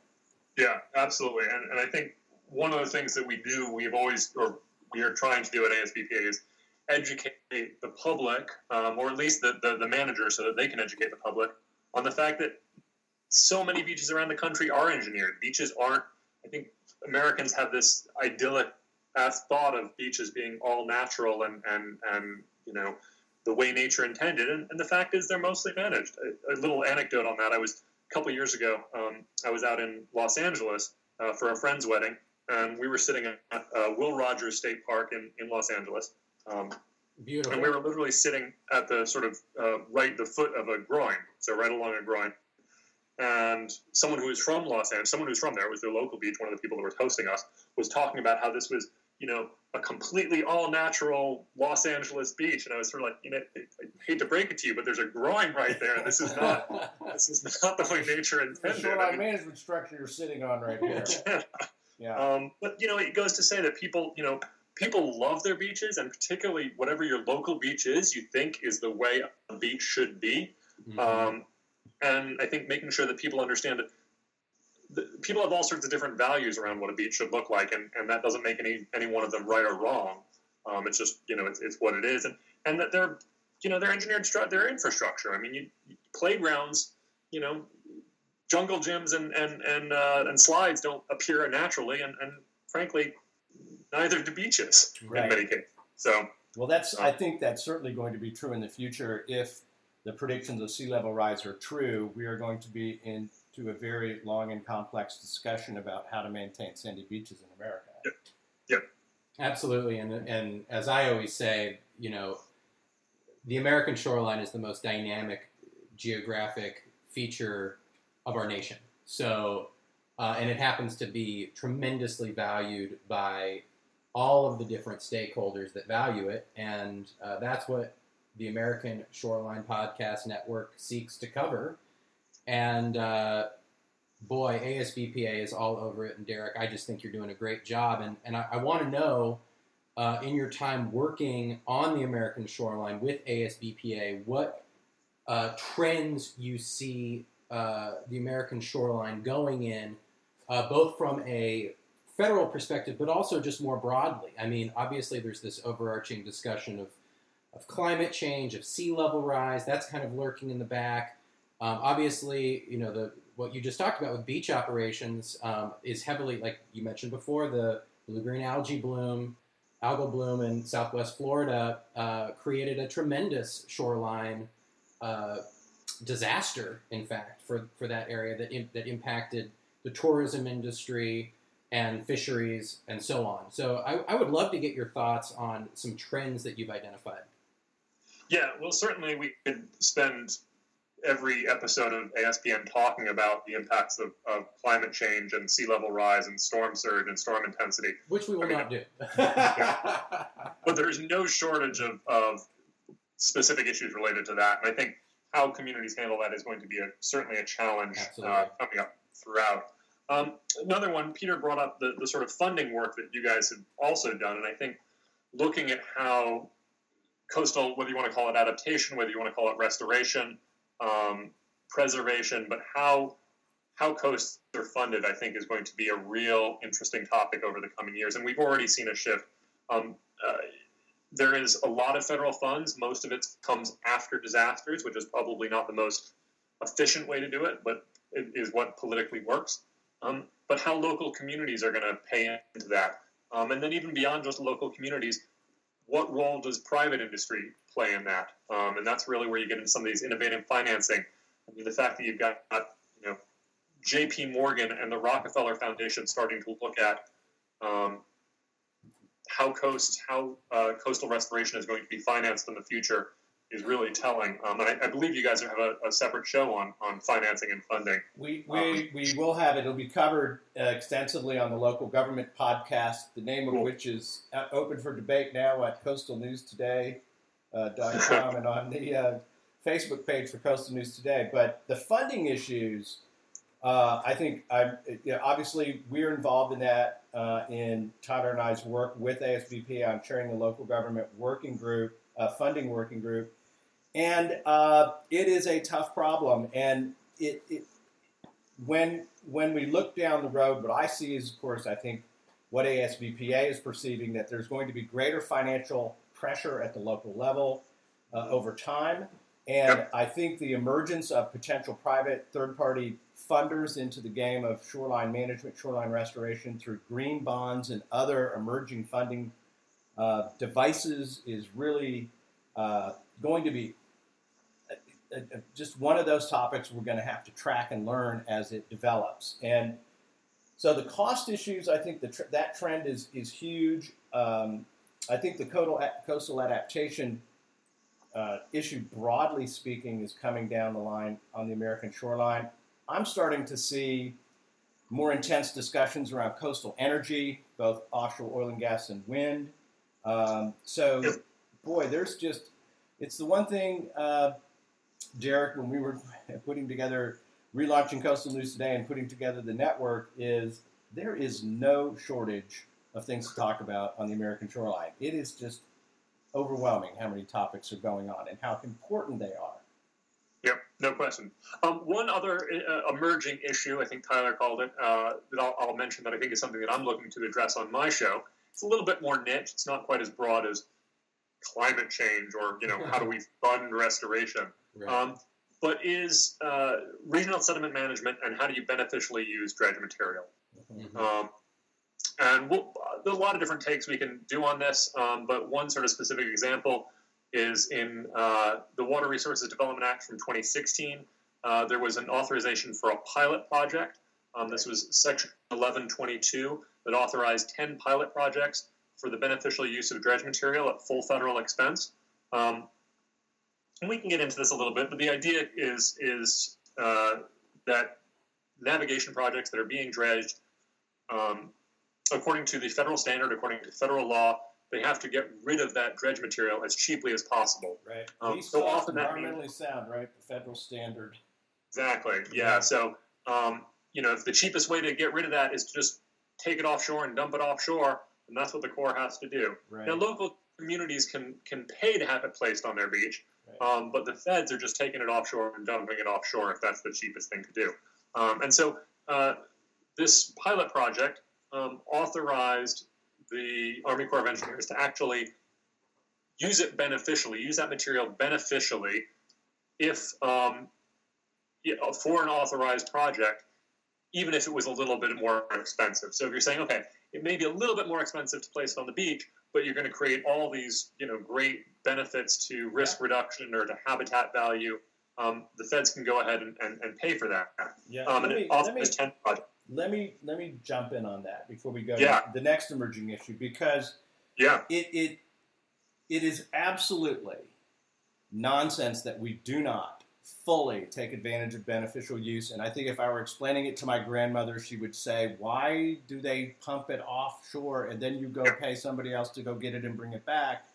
Yeah, absolutely. And, and I think one of the things that we do, we've always, or we are trying to do at ASBPA is educate the public, um, or at least the, the, the manager, so that they can educate the public on the fact that so many beaches around the country are engineered. Beaches aren't, I think Americans have this idyllic thought of beaches being all natural and, and, and you know, the way nature intended. And, and the fact is, they're mostly managed. A, a, little anecdote on that I was a couple years ago, um, I was out in Los Angeles uh, for a friend's wedding, and we were sitting at uh, Will Rogers State Park in, in Los Angeles. Um, Beautiful. And we were literally sitting at the sort of uh, right the foot of a groin, so right along a groin. And someone who was from Los Angeles, someone who was from there, was their local beach, one of the people that was hosting us, was talking about how this was you know, a completely all natural Los Angeles beach. And I was sort of like, you know, I hate to break it to you, but there's a groin right there. This is not, this is not the way nature intended. The shoreline I mean, management structure you're sitting on right here. Yeah. Yeah. Um, but you know, it goes to say that people, you know, people love their beaches, and particularly whatever your local beach is, you think is the way a beach should be. Mhm. Um, and I think making sure that people understand that the, people have all sorts of different values around what a beach should look like, and, and that doesn't make any any one of them right or wrong. Um, it's just you know it's, it's what it is, and and that they're you know they're engineered stru- their infrastructure. I mean, you, playgrounds, you know, jungle gyms and and and uh, and slides don't appear naturally, and, and frankly, neither do beaches Right. in many cases. So Well, that's. I think that's certainly going to be true in the future if the predictions of sea level rise are true. We are going to be into a very long and complex discussion about how to maintain sandy beaches in America. Yep. yep. Absolutely, and and as I always say, you know, the American shoreline is the most dynamic geographic feature of our nation. So, uh, and it happens to be tremendously valued by all of the different stakeholders that value it, and uh, that's what the American Shoreline Podcast Network seeks to cover. And uh, boy, ASBPA is all over it. And Derek, I just think you're doing a great job. And, and I, I want to know, uh, in your time working on the American shoreline with ASBPA, what uh, trends you see uh, the American shoreline going in, uh, both from a federal perspective, but also just more broadly. I mean, obviously, there's this overarching discussion of, of climate change, of sea level rise. That's kind of lurking in the back. Um, obviously, you know the what you just talked about with beach operations um, is heavily, like you mentioned before, the blue green algae bloom, algal bloom in Southwest Florida uh, created a tremendous shoreline uh, disaster. In fact, for for that area that im- that impacted the tourism industry and fisheries and so on. So I, I would love to get your thoughts on some trends that you've identified. Yeah, well, certainly we could spend every episode of ASPN talking about the impacts of, of climate change and sea level rise and storm surge and storm intensity. Which we will I mean, not do. But there's no shortage of, of specific issues related to that. And I think how communities handle that is going to be a, certainly a challenge uh, coming up throughout. Um, another one, Peter brought up the, the sort of funding work that you guys have also done. And I think looking at how coastal, whether you want to call it adaptation, whether you want to call it restoration, um, preservation, but how how coasts are funded, I think, is going to be a real interesting topic over the coming years. And we've already seen a shift. Um, uh, there is a lot of federal funds. Most of it comes after disasters, which is probably not the most efficient way to do it, but it is what politically works. Um, but how local communities are going to pay into that. Um, and then even beyond just local communities, what role does private industry play in that? Um, and that's really where you get into some of these innovative financing. I mean, the fact that you've got you know J.P. Morgan and the Rockefeller Foundation starting to look at um, how coast how uh, coastal restoration is going to be financed in the future is really telling. Um, and I, I believe you guys have a, a separate show on on financing and funding. We, we, we will have it. It'll be covered uh, extensively on the local government podcast, the name of Cool. which is uh, open for debate now at coastalnewstoday.com and on the uh, Facebook page for Coastal News Today. But the funding issues, uh, I think, I, you know, obviously, we're involved in that uh, in Tyler and I's work with ASBP. I'm chairing the local government working group, uh, funding working group. And uh, it is a tough problem. And it, it when when we look down the road, what I see is, of course, I think what ASBPA is perceiving that there's going to be greater financial pressure at the local level uh, over time, and I think the emergence of potential private third-party funders into the game of shoreline management, shoreline restoration through green bonds and other emerging funding uh, devices is really uh, going to be just one of those topics we're going to have to track and learn as it develops. And so the cost issues, I think the tr- that trend is is huge. Um, I think the coastal, coastal adaptation uh, issue, broadly speaking, is coming down the line on the American shoreline. I'm starting to see more intense discussions around coastal energy, both offshore oil and gas and wind. Um, so, boy, there's just it's the one thing, uh, Derek, when we were putting together relaunching Coastal News Today and putting together the network is there is no shortage of things to talk about on the American shoreline. It is just overwhelming how many topics are going on and how important they are. Yep, no question. Um, one other uh, emerging issue, I think Tyler called it, uh, that I'll, I'll, mention that I think is something that I'm looking to address on my show. It's a little bit more niche. It's not quite as broad as climate change or you know how do we fund restoration. Right. Um, but is uh, regional sediment management and how do you beneficially use dredge material? Mm-hmm. Um, and we'll, there's a lot of different takes we can do on this, um, but one sort of specific example is in uh, the Water Resources Development Act from 2016. Uh, there was an authorization for a pilot project. Um, this was Section 1122 that authorized 10 pilot projects for the beneficial use of dredge material at full federal expense. Um, and we can get into this a little bit, but the idea is is uh, that navigation projects that are being dredged, um, according to the federal standard, according to federal law, they have to get rid of that dredge material as cheaply as possible. Right. Um, so often that means sound, right? The federal standard. Exactly. Yeah. yeah. So um, you know, if the cheapest way to get rid of that is to just take it offshore and dump it offshore, and that's what the Corps has to do. Right. Now, local communities can can pay to have it placed on their beach, right. um, but the feds are just taking it offshore and dumping it offshore if that's the cheapest thing to do. Um, and so, uh, this pilot project um, authorized the Army Corps of Engineers to actually use it beneficially, use that material beneficially, if um, for an authorized project, even if it was a little bit more expensive. So if you're saying, okay, it may be a little bit more expensive to place it on the beach, but you're going to create all these, you know, great benefits to risk reduction or to habitat value. Um, the feds can go ahead and, and, and pay for that. Yeah. Um, and me, it offers 10 projects let me let me jump in on that before we go yeah. to the next emerging issue because yeah it it it is absolutely nonsense that we do not fully take advantage of beneficial use and i think if i were explaining it to my grandmother she would say why do they pump it offshore and then you go pay somebody else to go get it and bring it back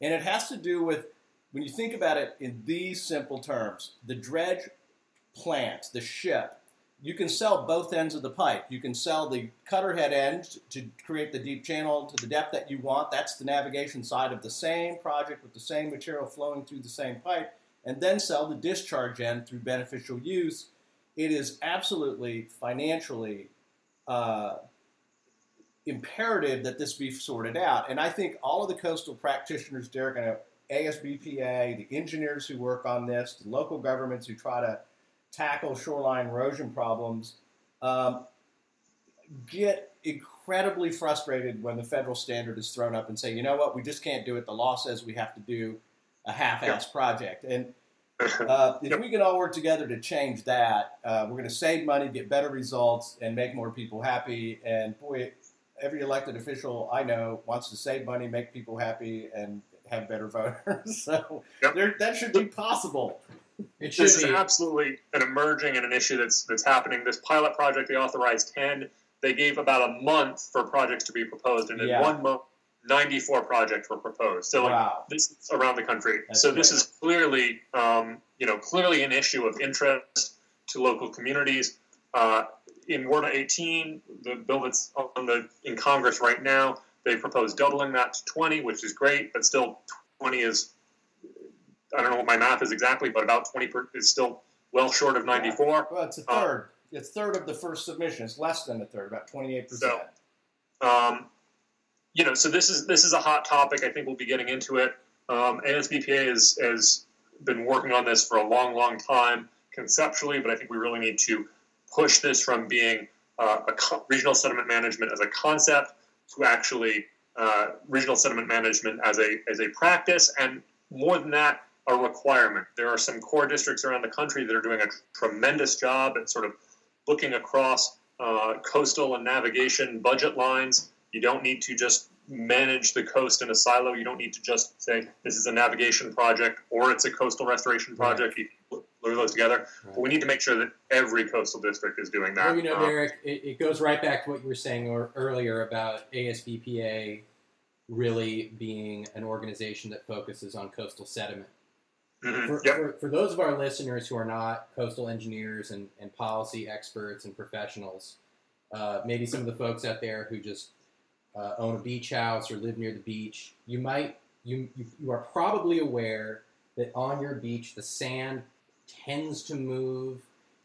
and it has to do with when you think about it in these simple terms the dredge plant the ship you can sell both ends of the pipe. You can sell the cutter head end to create the deep channel to the depth that you want. That's the navigation side of the same project with the same material flowing through the same pipe, and then sell the discharge end through beneficial use. It is absolutely financially uh, imperative that this be sorted out. And I think all of the coastal practitioners, Derek, and ASBPA, the engineers who work on this, the local governments who try to tackle shoreline erosion problems um, get incredibly frustrated when the federal standard is thrown up and say, you know what, we just can't do it. The law says we have to do a half-ass project. And uh, if yep. we can all work together to change that, uh, we're going to save money, get better results, and make more people happy. And boy, every elected official I know wants to save money, make people happy, and have better voters. so yep. there, that should be possible. It should this be. is absolutely an emerging and an issue that's that's happening. This pilot project, they authorized ten. They gave about a month for projects to be proposed, and in yeah. one month, 94 projects were proposed. So wow. this is around the country. That's so this is clearly, um, you know, clearly an issue of interest to local communities. Uh, in WRDA 18, the bill that's on the in Congress right now, they proposed doubling that to 20, which is great, but still 20 is I don't know what my math is exactly, but about 20 per, is still well short of 94. Yeah. Well, it's a uh, third. it's third of the first submission. It's less than a third, about 28 percent. So, um, you know, so this is this is a hot topic. I think we'll be getting into it. Um, ASBPA has has been working on this for a long, long time conceptually, but I think we really need to push this from being uh, a co- regional sediment management as a concept to actually uh, regional sediment management as a as a practice, and more than that, a requirement. There are some core districts around the country that are doing a tremendous job at sort of looking across uh, coastal and navigation budget lines. You don't need to just manage the coast in a silo. You don't need to just say this is a navigation project or it's a coastal restoration project. Right. You glue those together. Right. But we need to make sure that every coastal district is doing that. Well, you know, um, Derek, it, it, goes right back to what you were saying or, earlier about ASBPA really being an organization that focuses on coastal sediment. Mm-hmm. For, yep. for, for, those of our listeners who are not coastal engineers and, and policy experts and professionals, uh, maybe some of the folks out there who just uh, own a beach house or live near the beach, you might you, you you are probably aware that on your beach the sand tends to move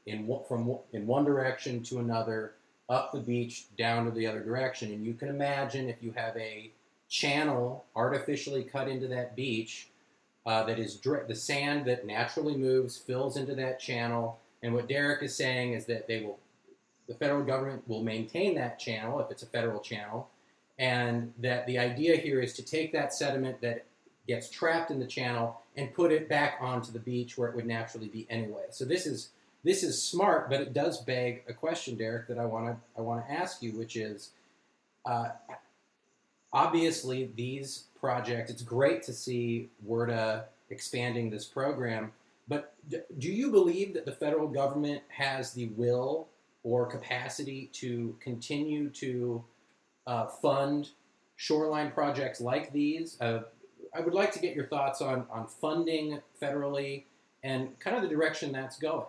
in from in one direction to another, up the beach down to the other direction, and you can imagine if you have a channel artificially cut into that beach uh, that is the sand that naturally moves fills into that channel. And what Derek is saying is that they will, the federal government will maintain that channel if it's a federal channel, and that the idea here is to take that sediment that gets trapped in the channel and put it back onto the beach where it would naturally be anyway. So this is this is smart, but it does beg a question, Derek, that I want to I want to ask you, which is, uh, obviously these projects. It's great to see WRDA expanding this program, but do you believe that the federal government has the will or capacity to continue to uh, fund shoreline projects like these? Uh, I would like to get your thoughts on, on funding federally and kind of the direction that's going.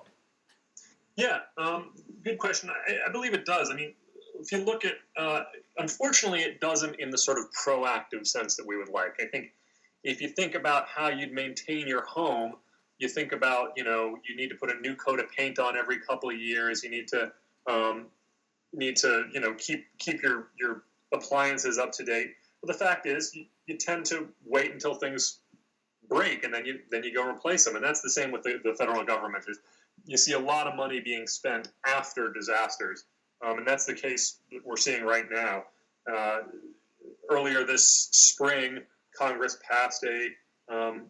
Yeah, um, good question. I, I, believe it does. I mean, if you look at, uh, unfortunately, it doesn't in the sort of proactive sense that we would like. I think if you think about how you'd maintain your home, you think about, you know, you need to put a new coat of paint on every couple of years. You need to um, need to, you know, keep keep your your appliances up to date. But the fact is, you, you tend to wait until things break, and then you then you go replace them. And that's the same with the, the federal government. Is you see a lot of money being spent after disasters um, and that's the case that we're seeing right now. Uh, earlier this spring, Congress passed a um,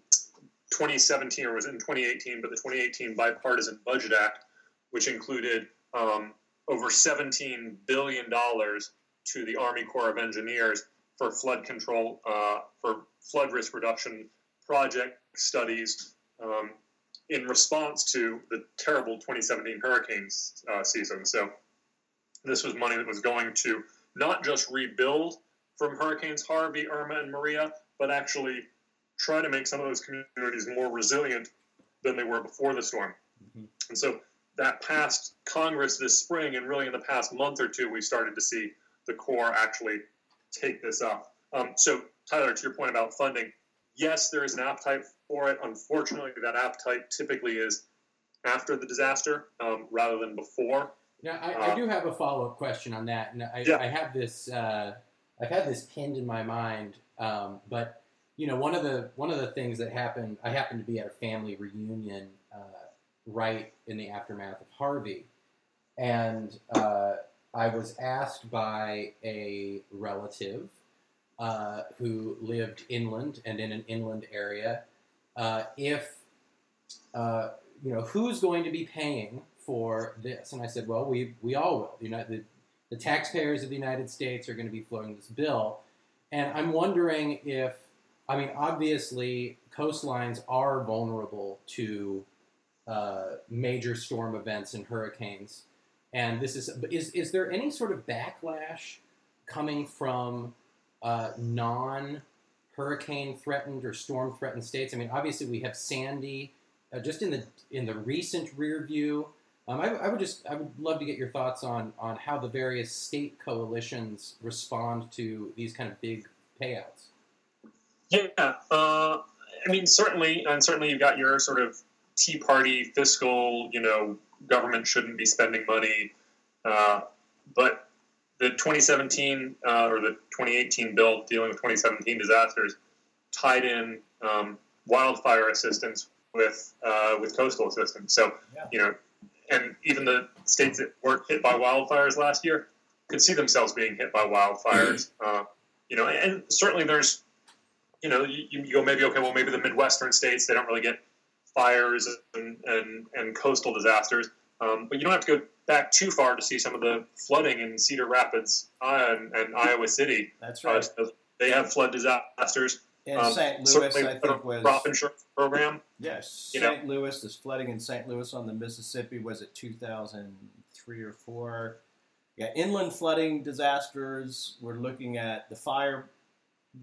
2017, or was it in 2018, but the 2018 Bipartisan Budget Act, which included um, over $17 billion to the Army Corps of Engineers for flood control, uh, for flood risk reduction project studies um, in response to the terrible 2017 hurricane uh, season. So this was money that was going to not just rebuild from Hurricanes Harvey, Irma, and Maria, but actually try to make some of those communities more resilient than they were before the storm. Mm-hmm. And so that passed Congress this spring, and really in the past month or two, we started to see the Corps actually take this up. Um, so, Tyler, to your point about funding, yes, there is an appetite for it. Unfortunately, that appetite typically is after the disaster um, rather than before. Now, I, uh, I do have a follow up question on that, and I, yeah. I have this. Uh, I've had this pinned in my mind, um, but you know, one of the one of the things that happened. I happened to be at a family reunion uh, right in the aftermath of Harvey, and uh, I was asked by a relative uh, who lived inland and in an inland area uh, if you know who's going to be paying for this? And I said, well, we, we all will. The, United, the, the taxpayers of the United States are going to be floating this bill. And I'm wondering if, I mean, obviously, coastlines are vulnerable to uh, major storm events and hurricanes. And this is, is, is there any sort of backlash coming from uh, non hurricane threatened or storm threatened states? I mean, obviously, we have Sandy. Uh, just in the in the recent rear view, um, I, I, would just I would love to get your thoughts on on how the various state coalitions respond to these kind of big payouts. Yeah, uh, I mean certainly, and certainly you've got your sort of Tea Party fiscal, you know, government shouldn't be spending money, uh, but the 2017 uh, or the 2018 bill dealing with 2017 disasters tied in um, wildfire assistance with uh, with coastal assistance. So yeah. you know and even the states that weren't hit by wildfires last year could see themselves being hit by wildfires. Uh, you know, and certainly there's, you know, you, you, go maybe okay, well maybe the Midwestern states they don't really get fires and and, and coastal disasters, um, but you don't have to go back too far to see some of the flooding in Cedar Rapids uh, and, and, Iowa City. That's right. Uh, they have flood disasters. In um, St. Louis, I think was crop insurance program. Yes, you St. Know. Louis. This flooding in St. Louis on the Mississippi was it 2003 or four. Yeah, inland flooding disasters. We're looking at the fire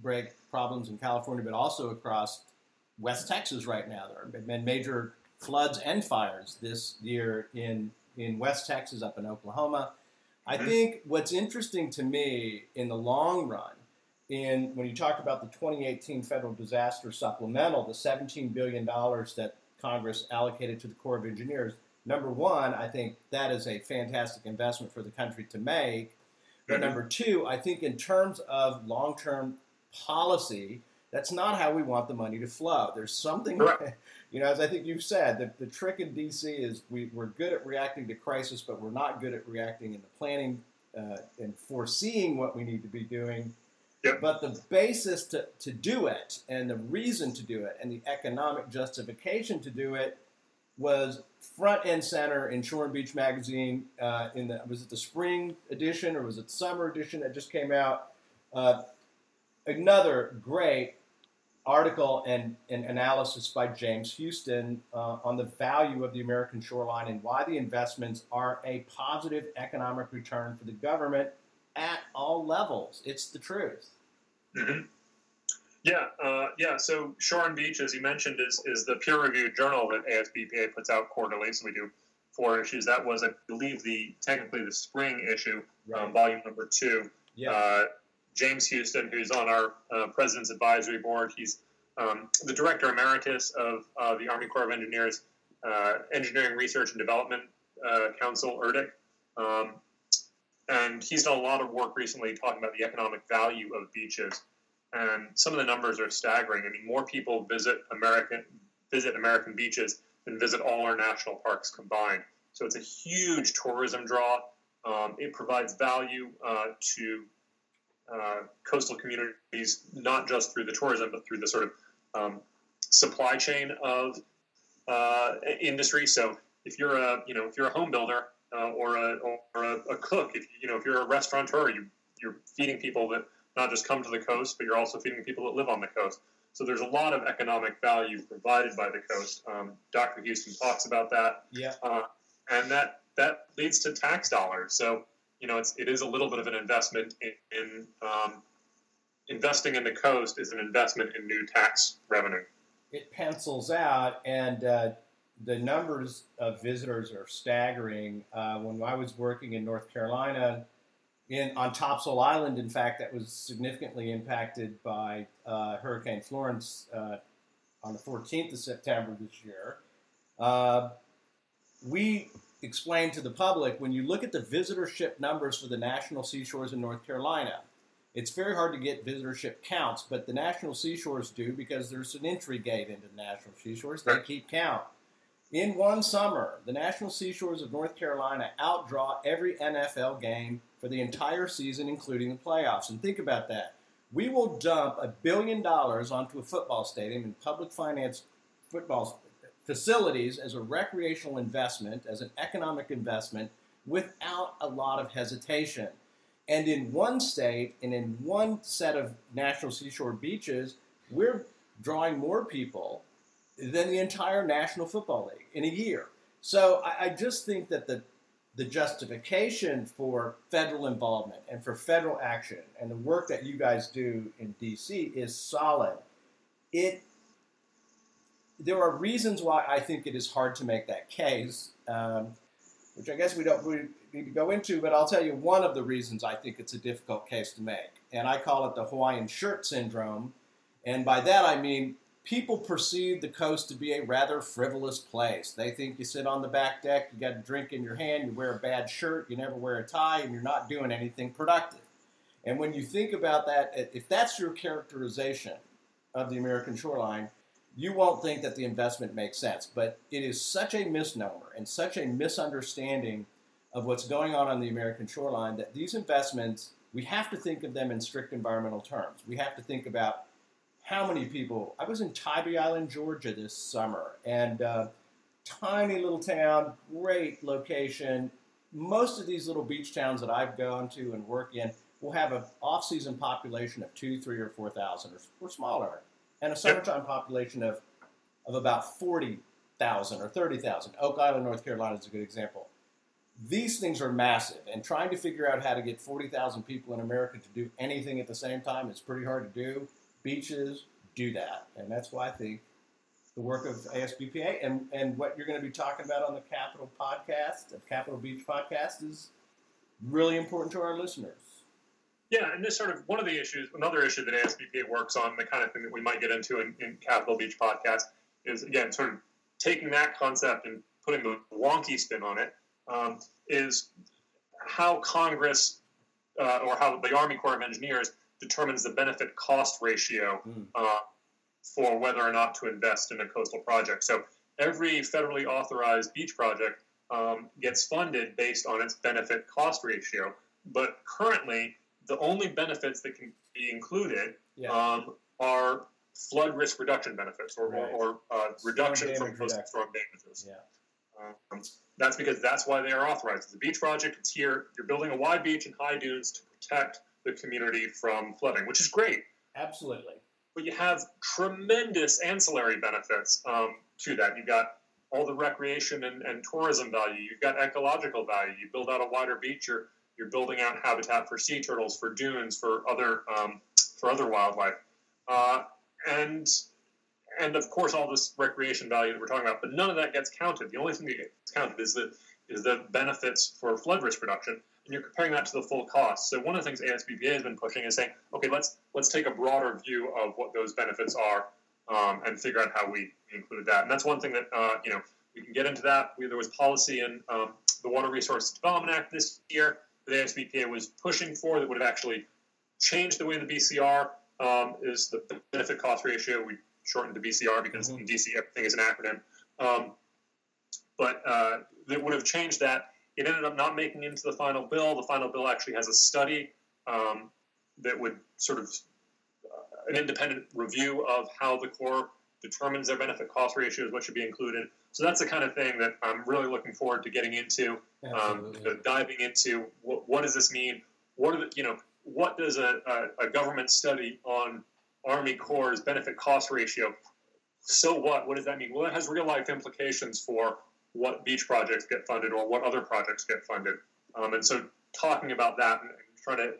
break problems in California, but also across West Texas right now. There have been major floods and fires this year in in West Texas, up in Oklahoma. I think what's interesting to me in the long run, in when you talk about the 2018 federal disaster supplemental, the 17 billion dollars that Congress allocated to the Corps of Engineers. Number one, I think that is a fantastic investment for the country to make. But Mhm. number two, I think in terms of long-term policy, that's not how we want the money to flow. There's something, you know, as I think you've said, the, the trick in DC is we, we're good at reacting to crisis, but we're not good at reacting in the planning uh, and foreseeing what we need to be doing. Yep. But the basis to, to do it and the reason to do it and the economic justification to do it was front and center in Shore and Beach magazine. Uh, in the was it the spring edition or was it summer edition that just came out? Uh, another great article and, and analysis by James Houston uh, on the value of the American shoreline and why the investments are a positive economic return for the government at all levels. It's the truth. hmm Yeah, uh, yeah. So Shore and Beach, as you mentioned, is is the peer-reviewed journal that ASBPA puts out quarterly. So we do four issues. That was, I believe, the technically the spring issue, um, volume number two. Yeah. Uh, James Houston, who's on our uh, president's advisory board, he's um, the director emeritus of uh, the Army Corps of Engineers uh, Engineering Research and Development uh, Council, ERDC. Um, and he's done a lot of work recently talking about the economic value of beaches. And some of the numbers are staggering. I mean, more people visit American visit American beaches than visit all our national parks combined. So it's a huge tourism draw. Um, it provides value uh, to uh, coastal communities, not just through the tourism, but through the sort of um, supply chain of uh, industry. So if you're a you know if you're a home builder uh, or a or a, a cook, if you know if you're a restaurateur, you you're feeding people that not just come to the coast, but you're also feeding people that live on the coast. So there's a lot of economic value provided by the coast. Um, Dr. Houston talks about that yeah. uh, and that that leads to tax dollars. So you know, it's it is a little bit of an investment in, in um, investing in the coast is an investment in new tax revenue. it pencils out, and uh, the numbers of visitors are staggering. Uh, when I was working in North Carolina, in on Topsail Island, in fact, that was significantly impacted by uh, Hurricane Florence uh, on the 14th of September this year. Uh, we explained to the public when you look at the visitorship numbers for the national seashores in North Carolina, it's very hard to get visitorship counts, but the national seashores do because there's an entry gate into the national seashores. They keep count. In one summer, the national seashores of North Carolina outdraw every NFL game for the entire season, including the playoffs. And think about that. We will dump a billion dollars onto a football stadium and public finance football facilities as a recreational investment, as an economic investment, without a lot of hesitation. And in one state and in one set of national seashore beaches, we're drawing more people than the entire National Football League in a year. So I, I just think that the the justification for federal involvement and for federal action and the work that you guys do in DC is solid. It there are reasons why I think it is hard to make that case, um, which I guess we don't need to go into. But I'll tell you one of the reasons I think it's a difficult case to make, and I call it the Hawaiian shirt syndrome. And by that I mean people perceive the coast to be a rather frivolous place. They think you sit on the back deck, you got a drink in your hand, you wear a bad shirt, you never wear a tie, and you're not doing anything productive. And when you think about that, if that's your characterization of the American shoreline, you won't think that the investment makes sense. But it is such a misnomer and such a misunderstanding of what's going on on the American shoreline that these investments, we have to think of them in strict environmental terms. We have to think about how many people. I was in Tybee Island, Georgia this summer, and uh, tiny little town, great location. Most of these little beach towns that I've gone to and work in will have an off-season population of two, three, or four thousand, or, or smaller, and a summertime population of of about forty thousand or thirty thousand. Oak Island, North Carolina, is a good example. These things are massive, and trying to figure out how to get forty thousand people in America to do anything at the same time is pretty hard to do beaches do that. And that's why I think the work of ASBPA and, and what you're going to be talking about on the Capitol podcast, the Capitol Beach podcast, is really important to our listeners. Yeah, and this sort of one of the issues, another issue that ASBPA works on, the kind of thing that we might get into in, in Capitol Beach podcast, is again sort of taking that concept and putting the wonky spin on it. Um, is how Congress uh, or how the Army Corps of Engineers determines the benefit cost ratio Mm. uh, for whether or not to invest in a coastal project. So every federally authorized beach project um, gets funded based on its benefit cost ratio. But currently, the only benefits that can be included Yeah. um, are flood risk reduction benefits or, Right. or, or uh, reduction from coastal storm damages. yeah. Um, that's because that's why they are authorized. It's a beach project. It's here. You're building a wide beach and high dunes to protect the community from flooding, which is great. Absolutely. But you have tremendous ancillary benefits um, to that. You've got all the recreation and, and tourism value. You've got ecological value. You build out a wider beach. You're you're building out habitat for sea turtles, for dunes, for other um, for other wildlife, uh, and and of course all this recreation value that we're talking about. But none of that gets counted. The only thing that gets counted is the is the benefits for flood risk reduction, and you're comparing that to the full cost. So one of the things ASBPA has been pushing is saying, okay, let's let's take a broader view of what those benefits are um, and figure out how we include that. And that's one thing that uh, you know we can get into that. We, there was policy in um, the Water Resources Development Act this year that ASBPA was pushing for that would have actually changed the way the BCR um, is the benefit cost ratio. We shortened to BCR because Mhm. in DC everything is an acronym. Um, but uh, that would have changed that. It ended up not making it into the final bill. The final bill actually has a study um, that would sort of uh, an independent review of how the Corps determines their benefit cost ratios, what should be included. So that's the kind of thing that I'm really looking forward to getting into, um, diving into. What, what does this mean? What are the, you know, what does a, a, a government study on Army Corps' benefit cost ratio? So what? What does that mean? Well, that has real life implications for what beach projects get funded or what other projects get funded. Um, and so talking about that and, and trying to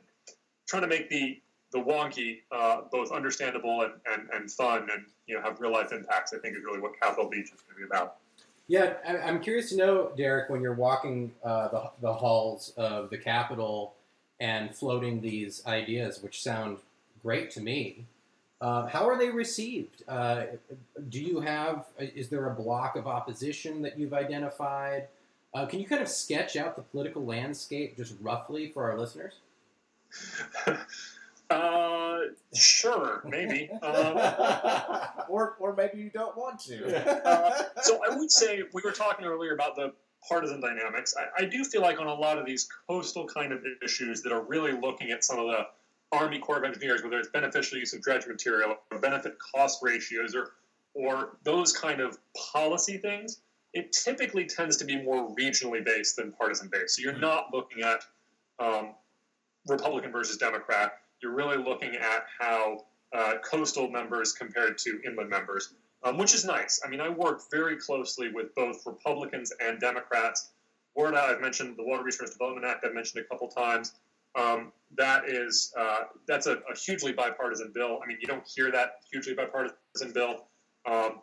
trying to make the the wonky uh, both understandable and, and, and fun and you know have real life impacts, I think is really what Capitol Beach is going to be about. Yeah, I'm curious to know, Derek, when you're walking uh, the, the halls of the Capitol and floating these ideas, which sound great to me, uh, how are they received? Uh, do you have, is there a block of opposition that you've identified? Uh, can you kind of sketch out the political landscape just roughly for our listeners? Uh, sure, maybe. Um, or, or maybe you don't want to. Uh, so I would say we were talking earlier about the partisan dynamics. I, I do feel like on a lot of these coastal kind of issues that are really looking at some of the Army Corps of Engineers, whether it's beneficial use of dredge material or benefit cost ratios or or those kind of policy things, it typically tends to be more regionally based than partisan based. So you're Mhm. not looking at um, Republican versus Democrat. You're really looking at how uh, coastal members compared to inland members um, which is nice. I mean, I work very closely with both Republicans and Democrats. WRDA, I've mentioned the Water Resource Development Act. I've mentioned a couple times. Um, that is uh, that's a, a hugely bipartisan bill. I mean, you don't hear that hugely bipartisan bill, um,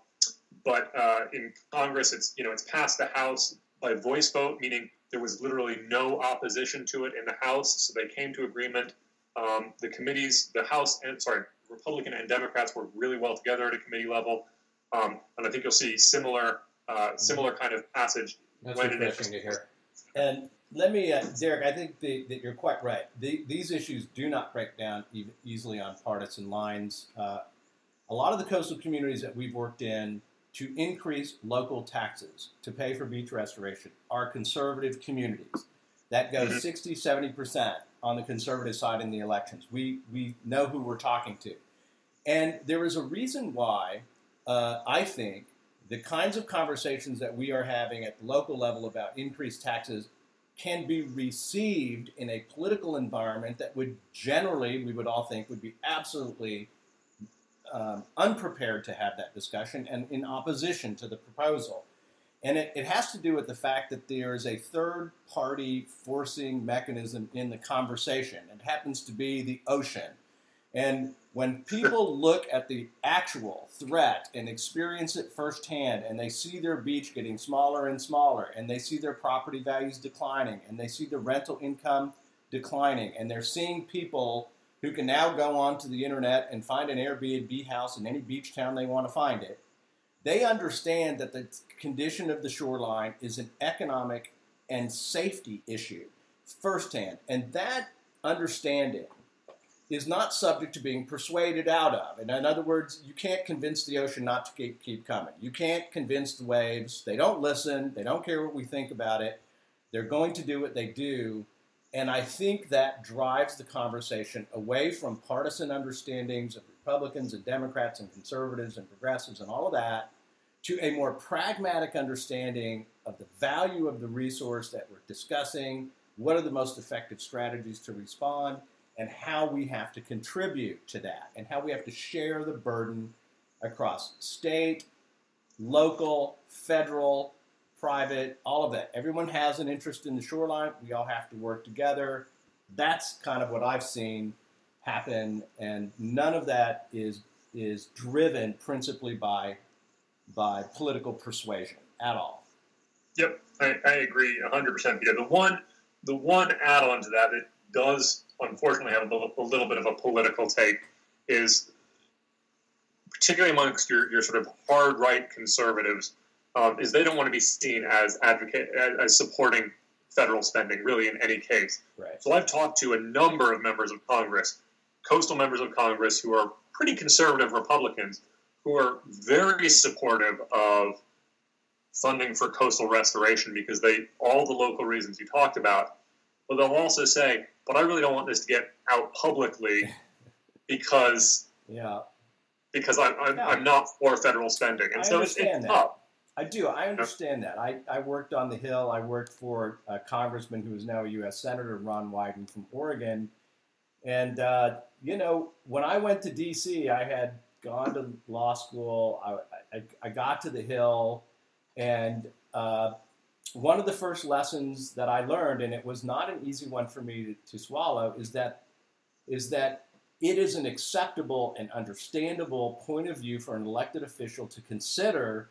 but uh, in Congress, it's you know it's passed the House by voice vote, meaning there was literally no opposition to it in the House, so they came to agreement. Um, the committees, the House and sorry, Republican and Democrats work really well together at a committee level. Um, and I think you'll see similar, uh, similar kind of passage. That's When it to hear. And let me, uh, Derek, I think the, that you're quite right. The, these issues do not break down e- easily on partisan lines. Uh, a lot of the coastal communities that we've worked in to increase local taxes to pay for beach restoration are conservative communities. That goes Mhm. 60, 70% on the conservative side in the elections. We, we know who we're talking to. And there is a reason why uh, I think the kinds of conversations that we are having at the local level about increased taxes can be received in a political environment that would generally, we would all think, would be absolutely um, unprepared to have that discussion and in opposition to the proposal. And it, it has to do with the fact that there is a third party forcing mechanism in the conversation. It happens to be the ocean. And when people look at the actual threat and experience it firsthand, and they see their beach getting smaller and smaller, and they see their property values declining, and they see the rental income declining, and they're seeing people who can now go onto the internet and find an Airbnb house in any beach town they want to find it, they understand that the condition of the shoreline is an economic and safety issue firsthand. And that understanding is not subject to being persuaded out of. And in other words, you can't convince the ocean not to keep, keep coming. You can't convince the waves. They don't listen. They don't care what we think about it. They're going to do what they do. And I think that drives the conversation away from partisan understandings of Republicans and Democrats and conservatives and progressives and all of that to a more pragmatic understanding of the value of the resource that we're discussing, what are the most effective strategies to respond, and how we have to contribute to that, and how we have to share the burden across state, local, federal, private, all of that. Everyone has an interest in the shoreline. We all have to work together. That's kind of what I've seen happen, and none of that is is driven principally by by political persuasion at all. Yep, I, I agree 100%. Peter. The one the one add-on to that that does unfortunately have a little, a little bit of a political take is particularly amongst your, your sort of hard right conservatives um, is they don't want to be seen as advocate as, as supporting federal spending really in any case. Right. So I've talked to a number of members of Congress, coastal members of Congress who are pretty conservative Republicans who are very supportive of funding for coastal restoration because they all the local reasons you talked about. But they'll also say, "But I really don't want this to get out publicly because yeah, because I'm I'm. I'm not for federal spending." And I so it's, understand it's tough. I do. I understand that. I, I worked on the Hill. I worked for a congressman who is now a U.S. Senator, Ron Wyden from Oregon. And, uh, you know, when I went to D.C., I had gone to law school. I, I, I got to the Hill. And uh, one of the first lessons that I learned, and it was not an easy one for me to, to swallow, is that is that it is an acceptable and understandable point of view for an elected official to consider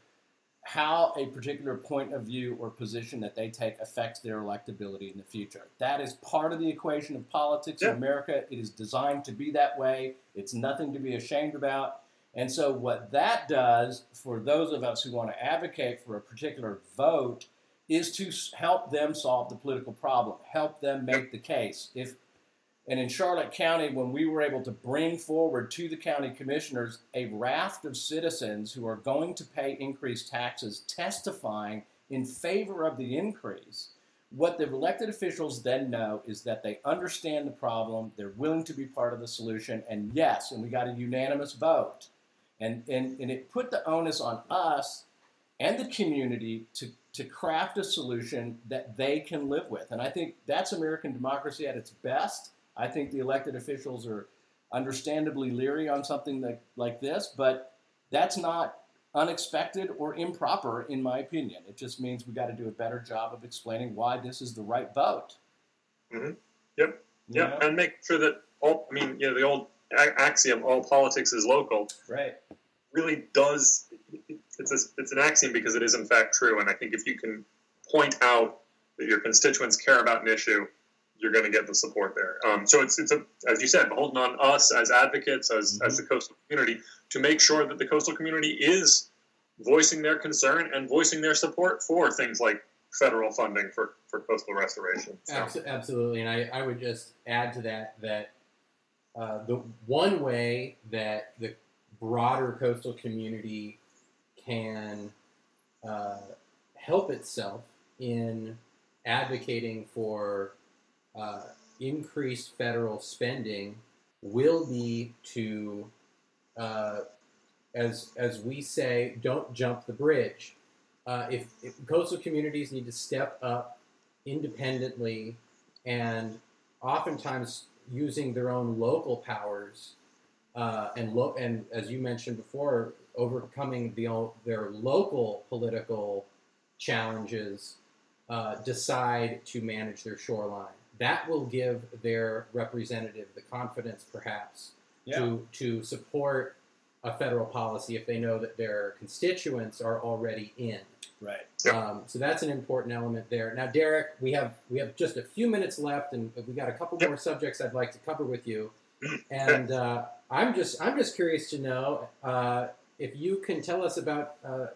how a particular point of view or position that they take affects their electability in the future. That is part of the equation of politics Yeah. in America. It is designed to be that way. It's nothing to be ashamed about. And so, what that does for those of us who want to advocate for a particular vote is to help them solve the political problem, help them make the case. If and in Charlotte County, when we were able to bring forward to the county commissioners a raft of citizens who are going to pay increased taxes testifying in favor of the increase, what the elected officials then know is that they understand the problem, they're willing to be part of the solution, and yes, and we got a unanimous vote. And, and, and it put the onus on us and the community to, to craft a solution that they can live with. And I think that's American democracy at its best. I think the elected officials are understandably leery on something like, like this, but that's not unexpected or improper, in my opinion. It just means we got to do a better job of explaining why this is the right vote. Mhm. Yep. You Yeah, know? and make sure that all. I mean, you know, the old axiom, "all politics is local," Right. really does. It's a, it's an axiom because it is in fact true, and I think if you can point out that your constituents care about an issue, you're going to get the support there. Um, so it's it's a as you said, beholden on us as advocates, as as the coastal community, to make sure that the coastal community is voicing their concern and voicing their support for things like federal funding for, for coastal restoration. So, Absolutely, and I, I would just add to that that uh, the one way that the broader coastal community can uh, help itself in advocating for uh, increased federal spending will be to, uh, as as we say, don't jump the bridge. Uh, if, if coastal communities need to step up independently and oftentimes using their own local powers uh, and lo- and as you mentioned before, overcoming the o- their local political challenges, uh, decide to manage their shoreline. That will give their representative the confidence, perhaps, Yeah. to to support a federal policy if they know that their constituents are already in. Right. Yep. Um, so that's an important element there. Now, Derek, we have we have just a few minutes left, and we got a couple Yep. more subjects I'd like to cover with you. And uh, I'm just I'm just curious to know uh, if you can tell us about uh,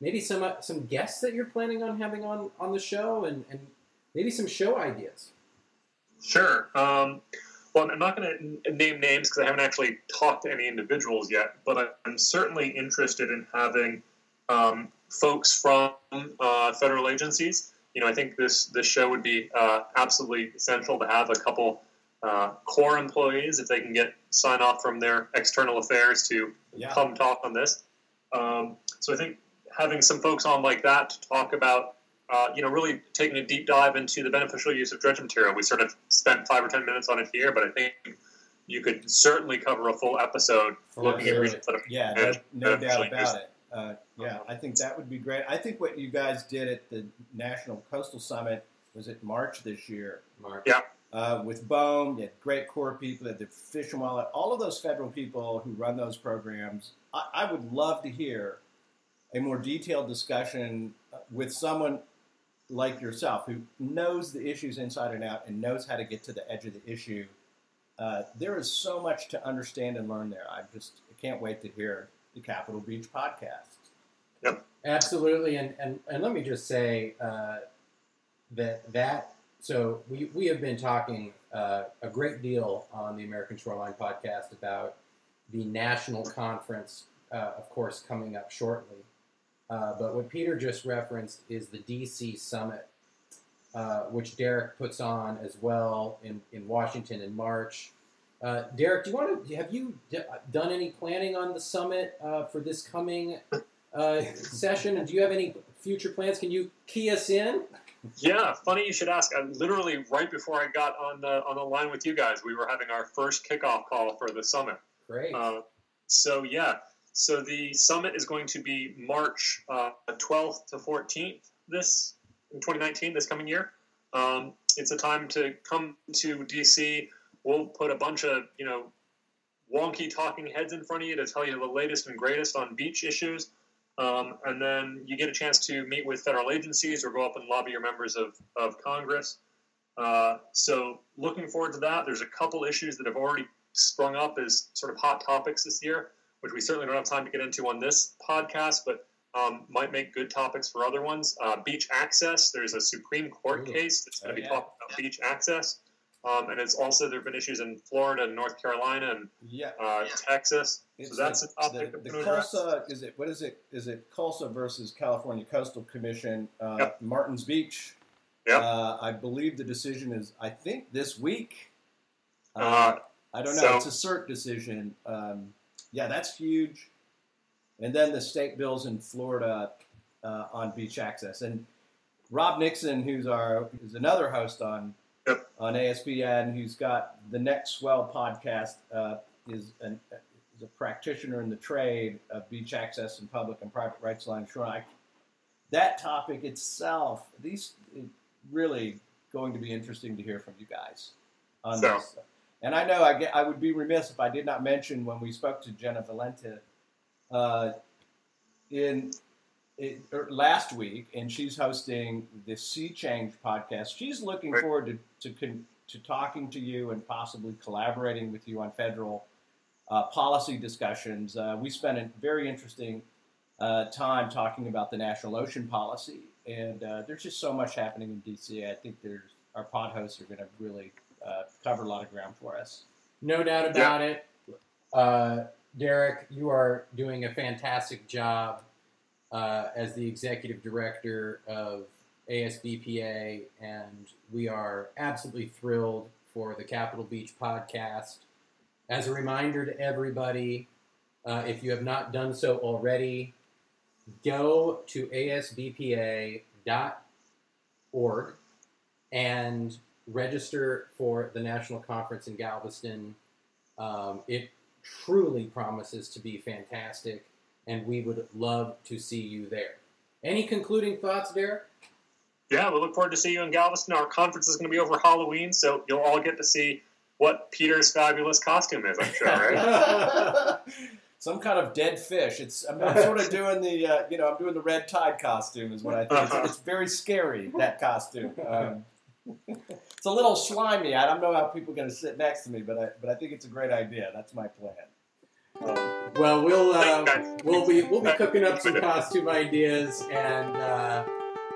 maybe some uh, some guests that you're planning on having on on the show, and, and maybe some show ideas. Sure. Um, well, I'm not going to name names because I haven't actually talked to any individuals yet, but I- I'm certainly interested in having um, folks from uh, federal agencies. You know, I think this this show would be uh, absolutely essential to have a couple uh, core employees if they can get sign off from their external affairs to Yeah. come talk on this. Um, so I think having some folks on like that to talk about, uh, you know, really taking a deep dive into the beneficial use of dredge material. We sort of spent five or ten minutes on it here, but I think you could certainly cover a full episode looking at that have Yeah, no, no doubt about it. Uh, yeah, I think that would be great. I think what you guys did at the National Coastal Summit was it March this year Mark. Yeah. uh, with BOEM. You had great core people, you had the Fish and Wildlife, all of those federal people who run those programs. I, I would love to hear a more detailed discussion uh, with someone like yourself who knows the issues inside and out and knows how to get to the edge of the issue. Uh, there is so much to understand and learn there. I just I can't wait to hear the Capitol Beach podcast. Yep. Absolutely, and, and, and let me just say uh, that that so we, we have been talking uh, a great deal on the American Shoreline podcast about the national conference, uh, of course, coming up shortly. Uh, but what Peter just referenced is the DC summit, uh, which Derek puts on as well in, in Washington in March. Uh, Derek, do you want to have you d- done any planning on the summit uh, for this coming uh, session? And do you have any future plans? Can you key us in? Yeah, funny you should ask. I, literally right before I got on the on the line with you guys, we were having our first kickoff call for the summit. Great. Uh, so yeah, so the summit is going to be March uh, 12th to 14th this in 2019, this coming year. Um, it's a time to come to DC. We'll put a bunch of you know wonky talking heads in front of you to tell you the latest and greatest on beach issues. Um, and then you get a chance to meet with federal agencies or go up and lobby your members of, of Congress. Uh, so, looking forward to that. There's a couple issues that have already sprung up as sort of hot topics this year, which we certainly don't have time to get into on this podcast, but um, might make good topics for other ones. Uh, beach access. There's a Supreme Court Ooh. case that's going Oh, to be yeah. talking about beach access. Um, and it's also there have been issues in Florida and North Carolina and Yeah, uh, Texas. it's so that's the, a topic the, the gonna address. Khosla. Is it what is it? Is it Khosla versus California Coastal Commission? Uh, Yep. Martins Beach. Yep. Uh, I believe the decision is I think this week. Uh, Uh, I don't know. so- it's a cert decision. Um, yeah, that's huge. And then the state bills in Florida uh, on beach access. And Rob Nixon, who's our is another host on Yep. on ASPN, who's got the Next Swell podcast, uh, is an is a practitioner in the trade of beach access and public and private rights along shore. I, that topic itself, these it really going to be interesting to hear from you guys on So- this. And I know I, get, I would be remiss if I did not mention when we spoke to Jenna Valenta uh, in it, er, last week, and she's hosting the Sea Change podcast. She's looking Right. forward to to, con, to talking to you and possibly collaborating with you on federal uh, policy discussions. Uh, we spent a very interesting uh, time talking about the national ocean policy, and uh, there's just so much happening in DC. I think there's our pod hosts are going to really uh, cover a lot of ground for us. No doubt about it. Uh, Derek, you are doing a fantastic job uh, as the executive director of ASBPA, and we are absolutely thrilled for the Capitol Beach podcast. As a reminder to everybody, uh, if you have not done so already, go to asbpa.org and register for the national conference in Galveston. Um, it truly promises to be fantastic, and we would love to see you there. Any concluding thoughts, Derek? Yeah, we look forward to seeing you in Galveston. Our conference is going to be over Halloween, so you'll all get to see what Peter's fabulous costume is. I'm sure, right? Some kind of dead fish. It's I'm, I'm sort of doing the uh, you know I'm doing the red tide costume is what I think. It's, it's very scary that costume. Um, it's a little slimy. I don't know how people are going to sit next to me, but I but I think it's a great idea. That's my plan. Um, Well, we'll uh, we'll be we'll be cooking up some costume ideas, and uh,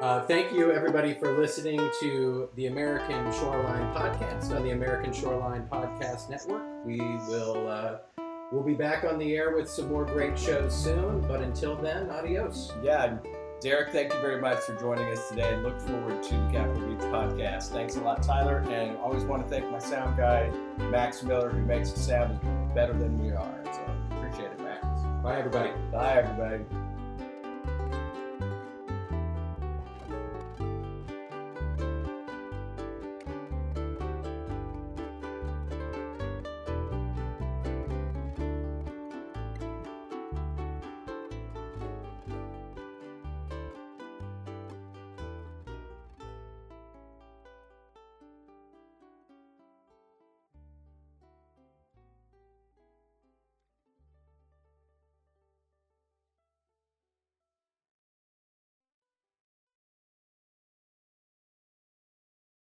uh, thank you everybody for listening to the American Shoreline Podcast on the American Shoreline Podcast Network. We will uh, we'll be back on the air with some more great shows soon. But until then, adios. Yeah, Derek, thank you very much for joining us today. and Look forward to the Capitol Beach podcast. Thanks a lot, Tyler, and always want to thank my sound guy, Max Miller, who makes the sound better than we are. So appreciate it, Max. Bye, everybody. Bye, everybody.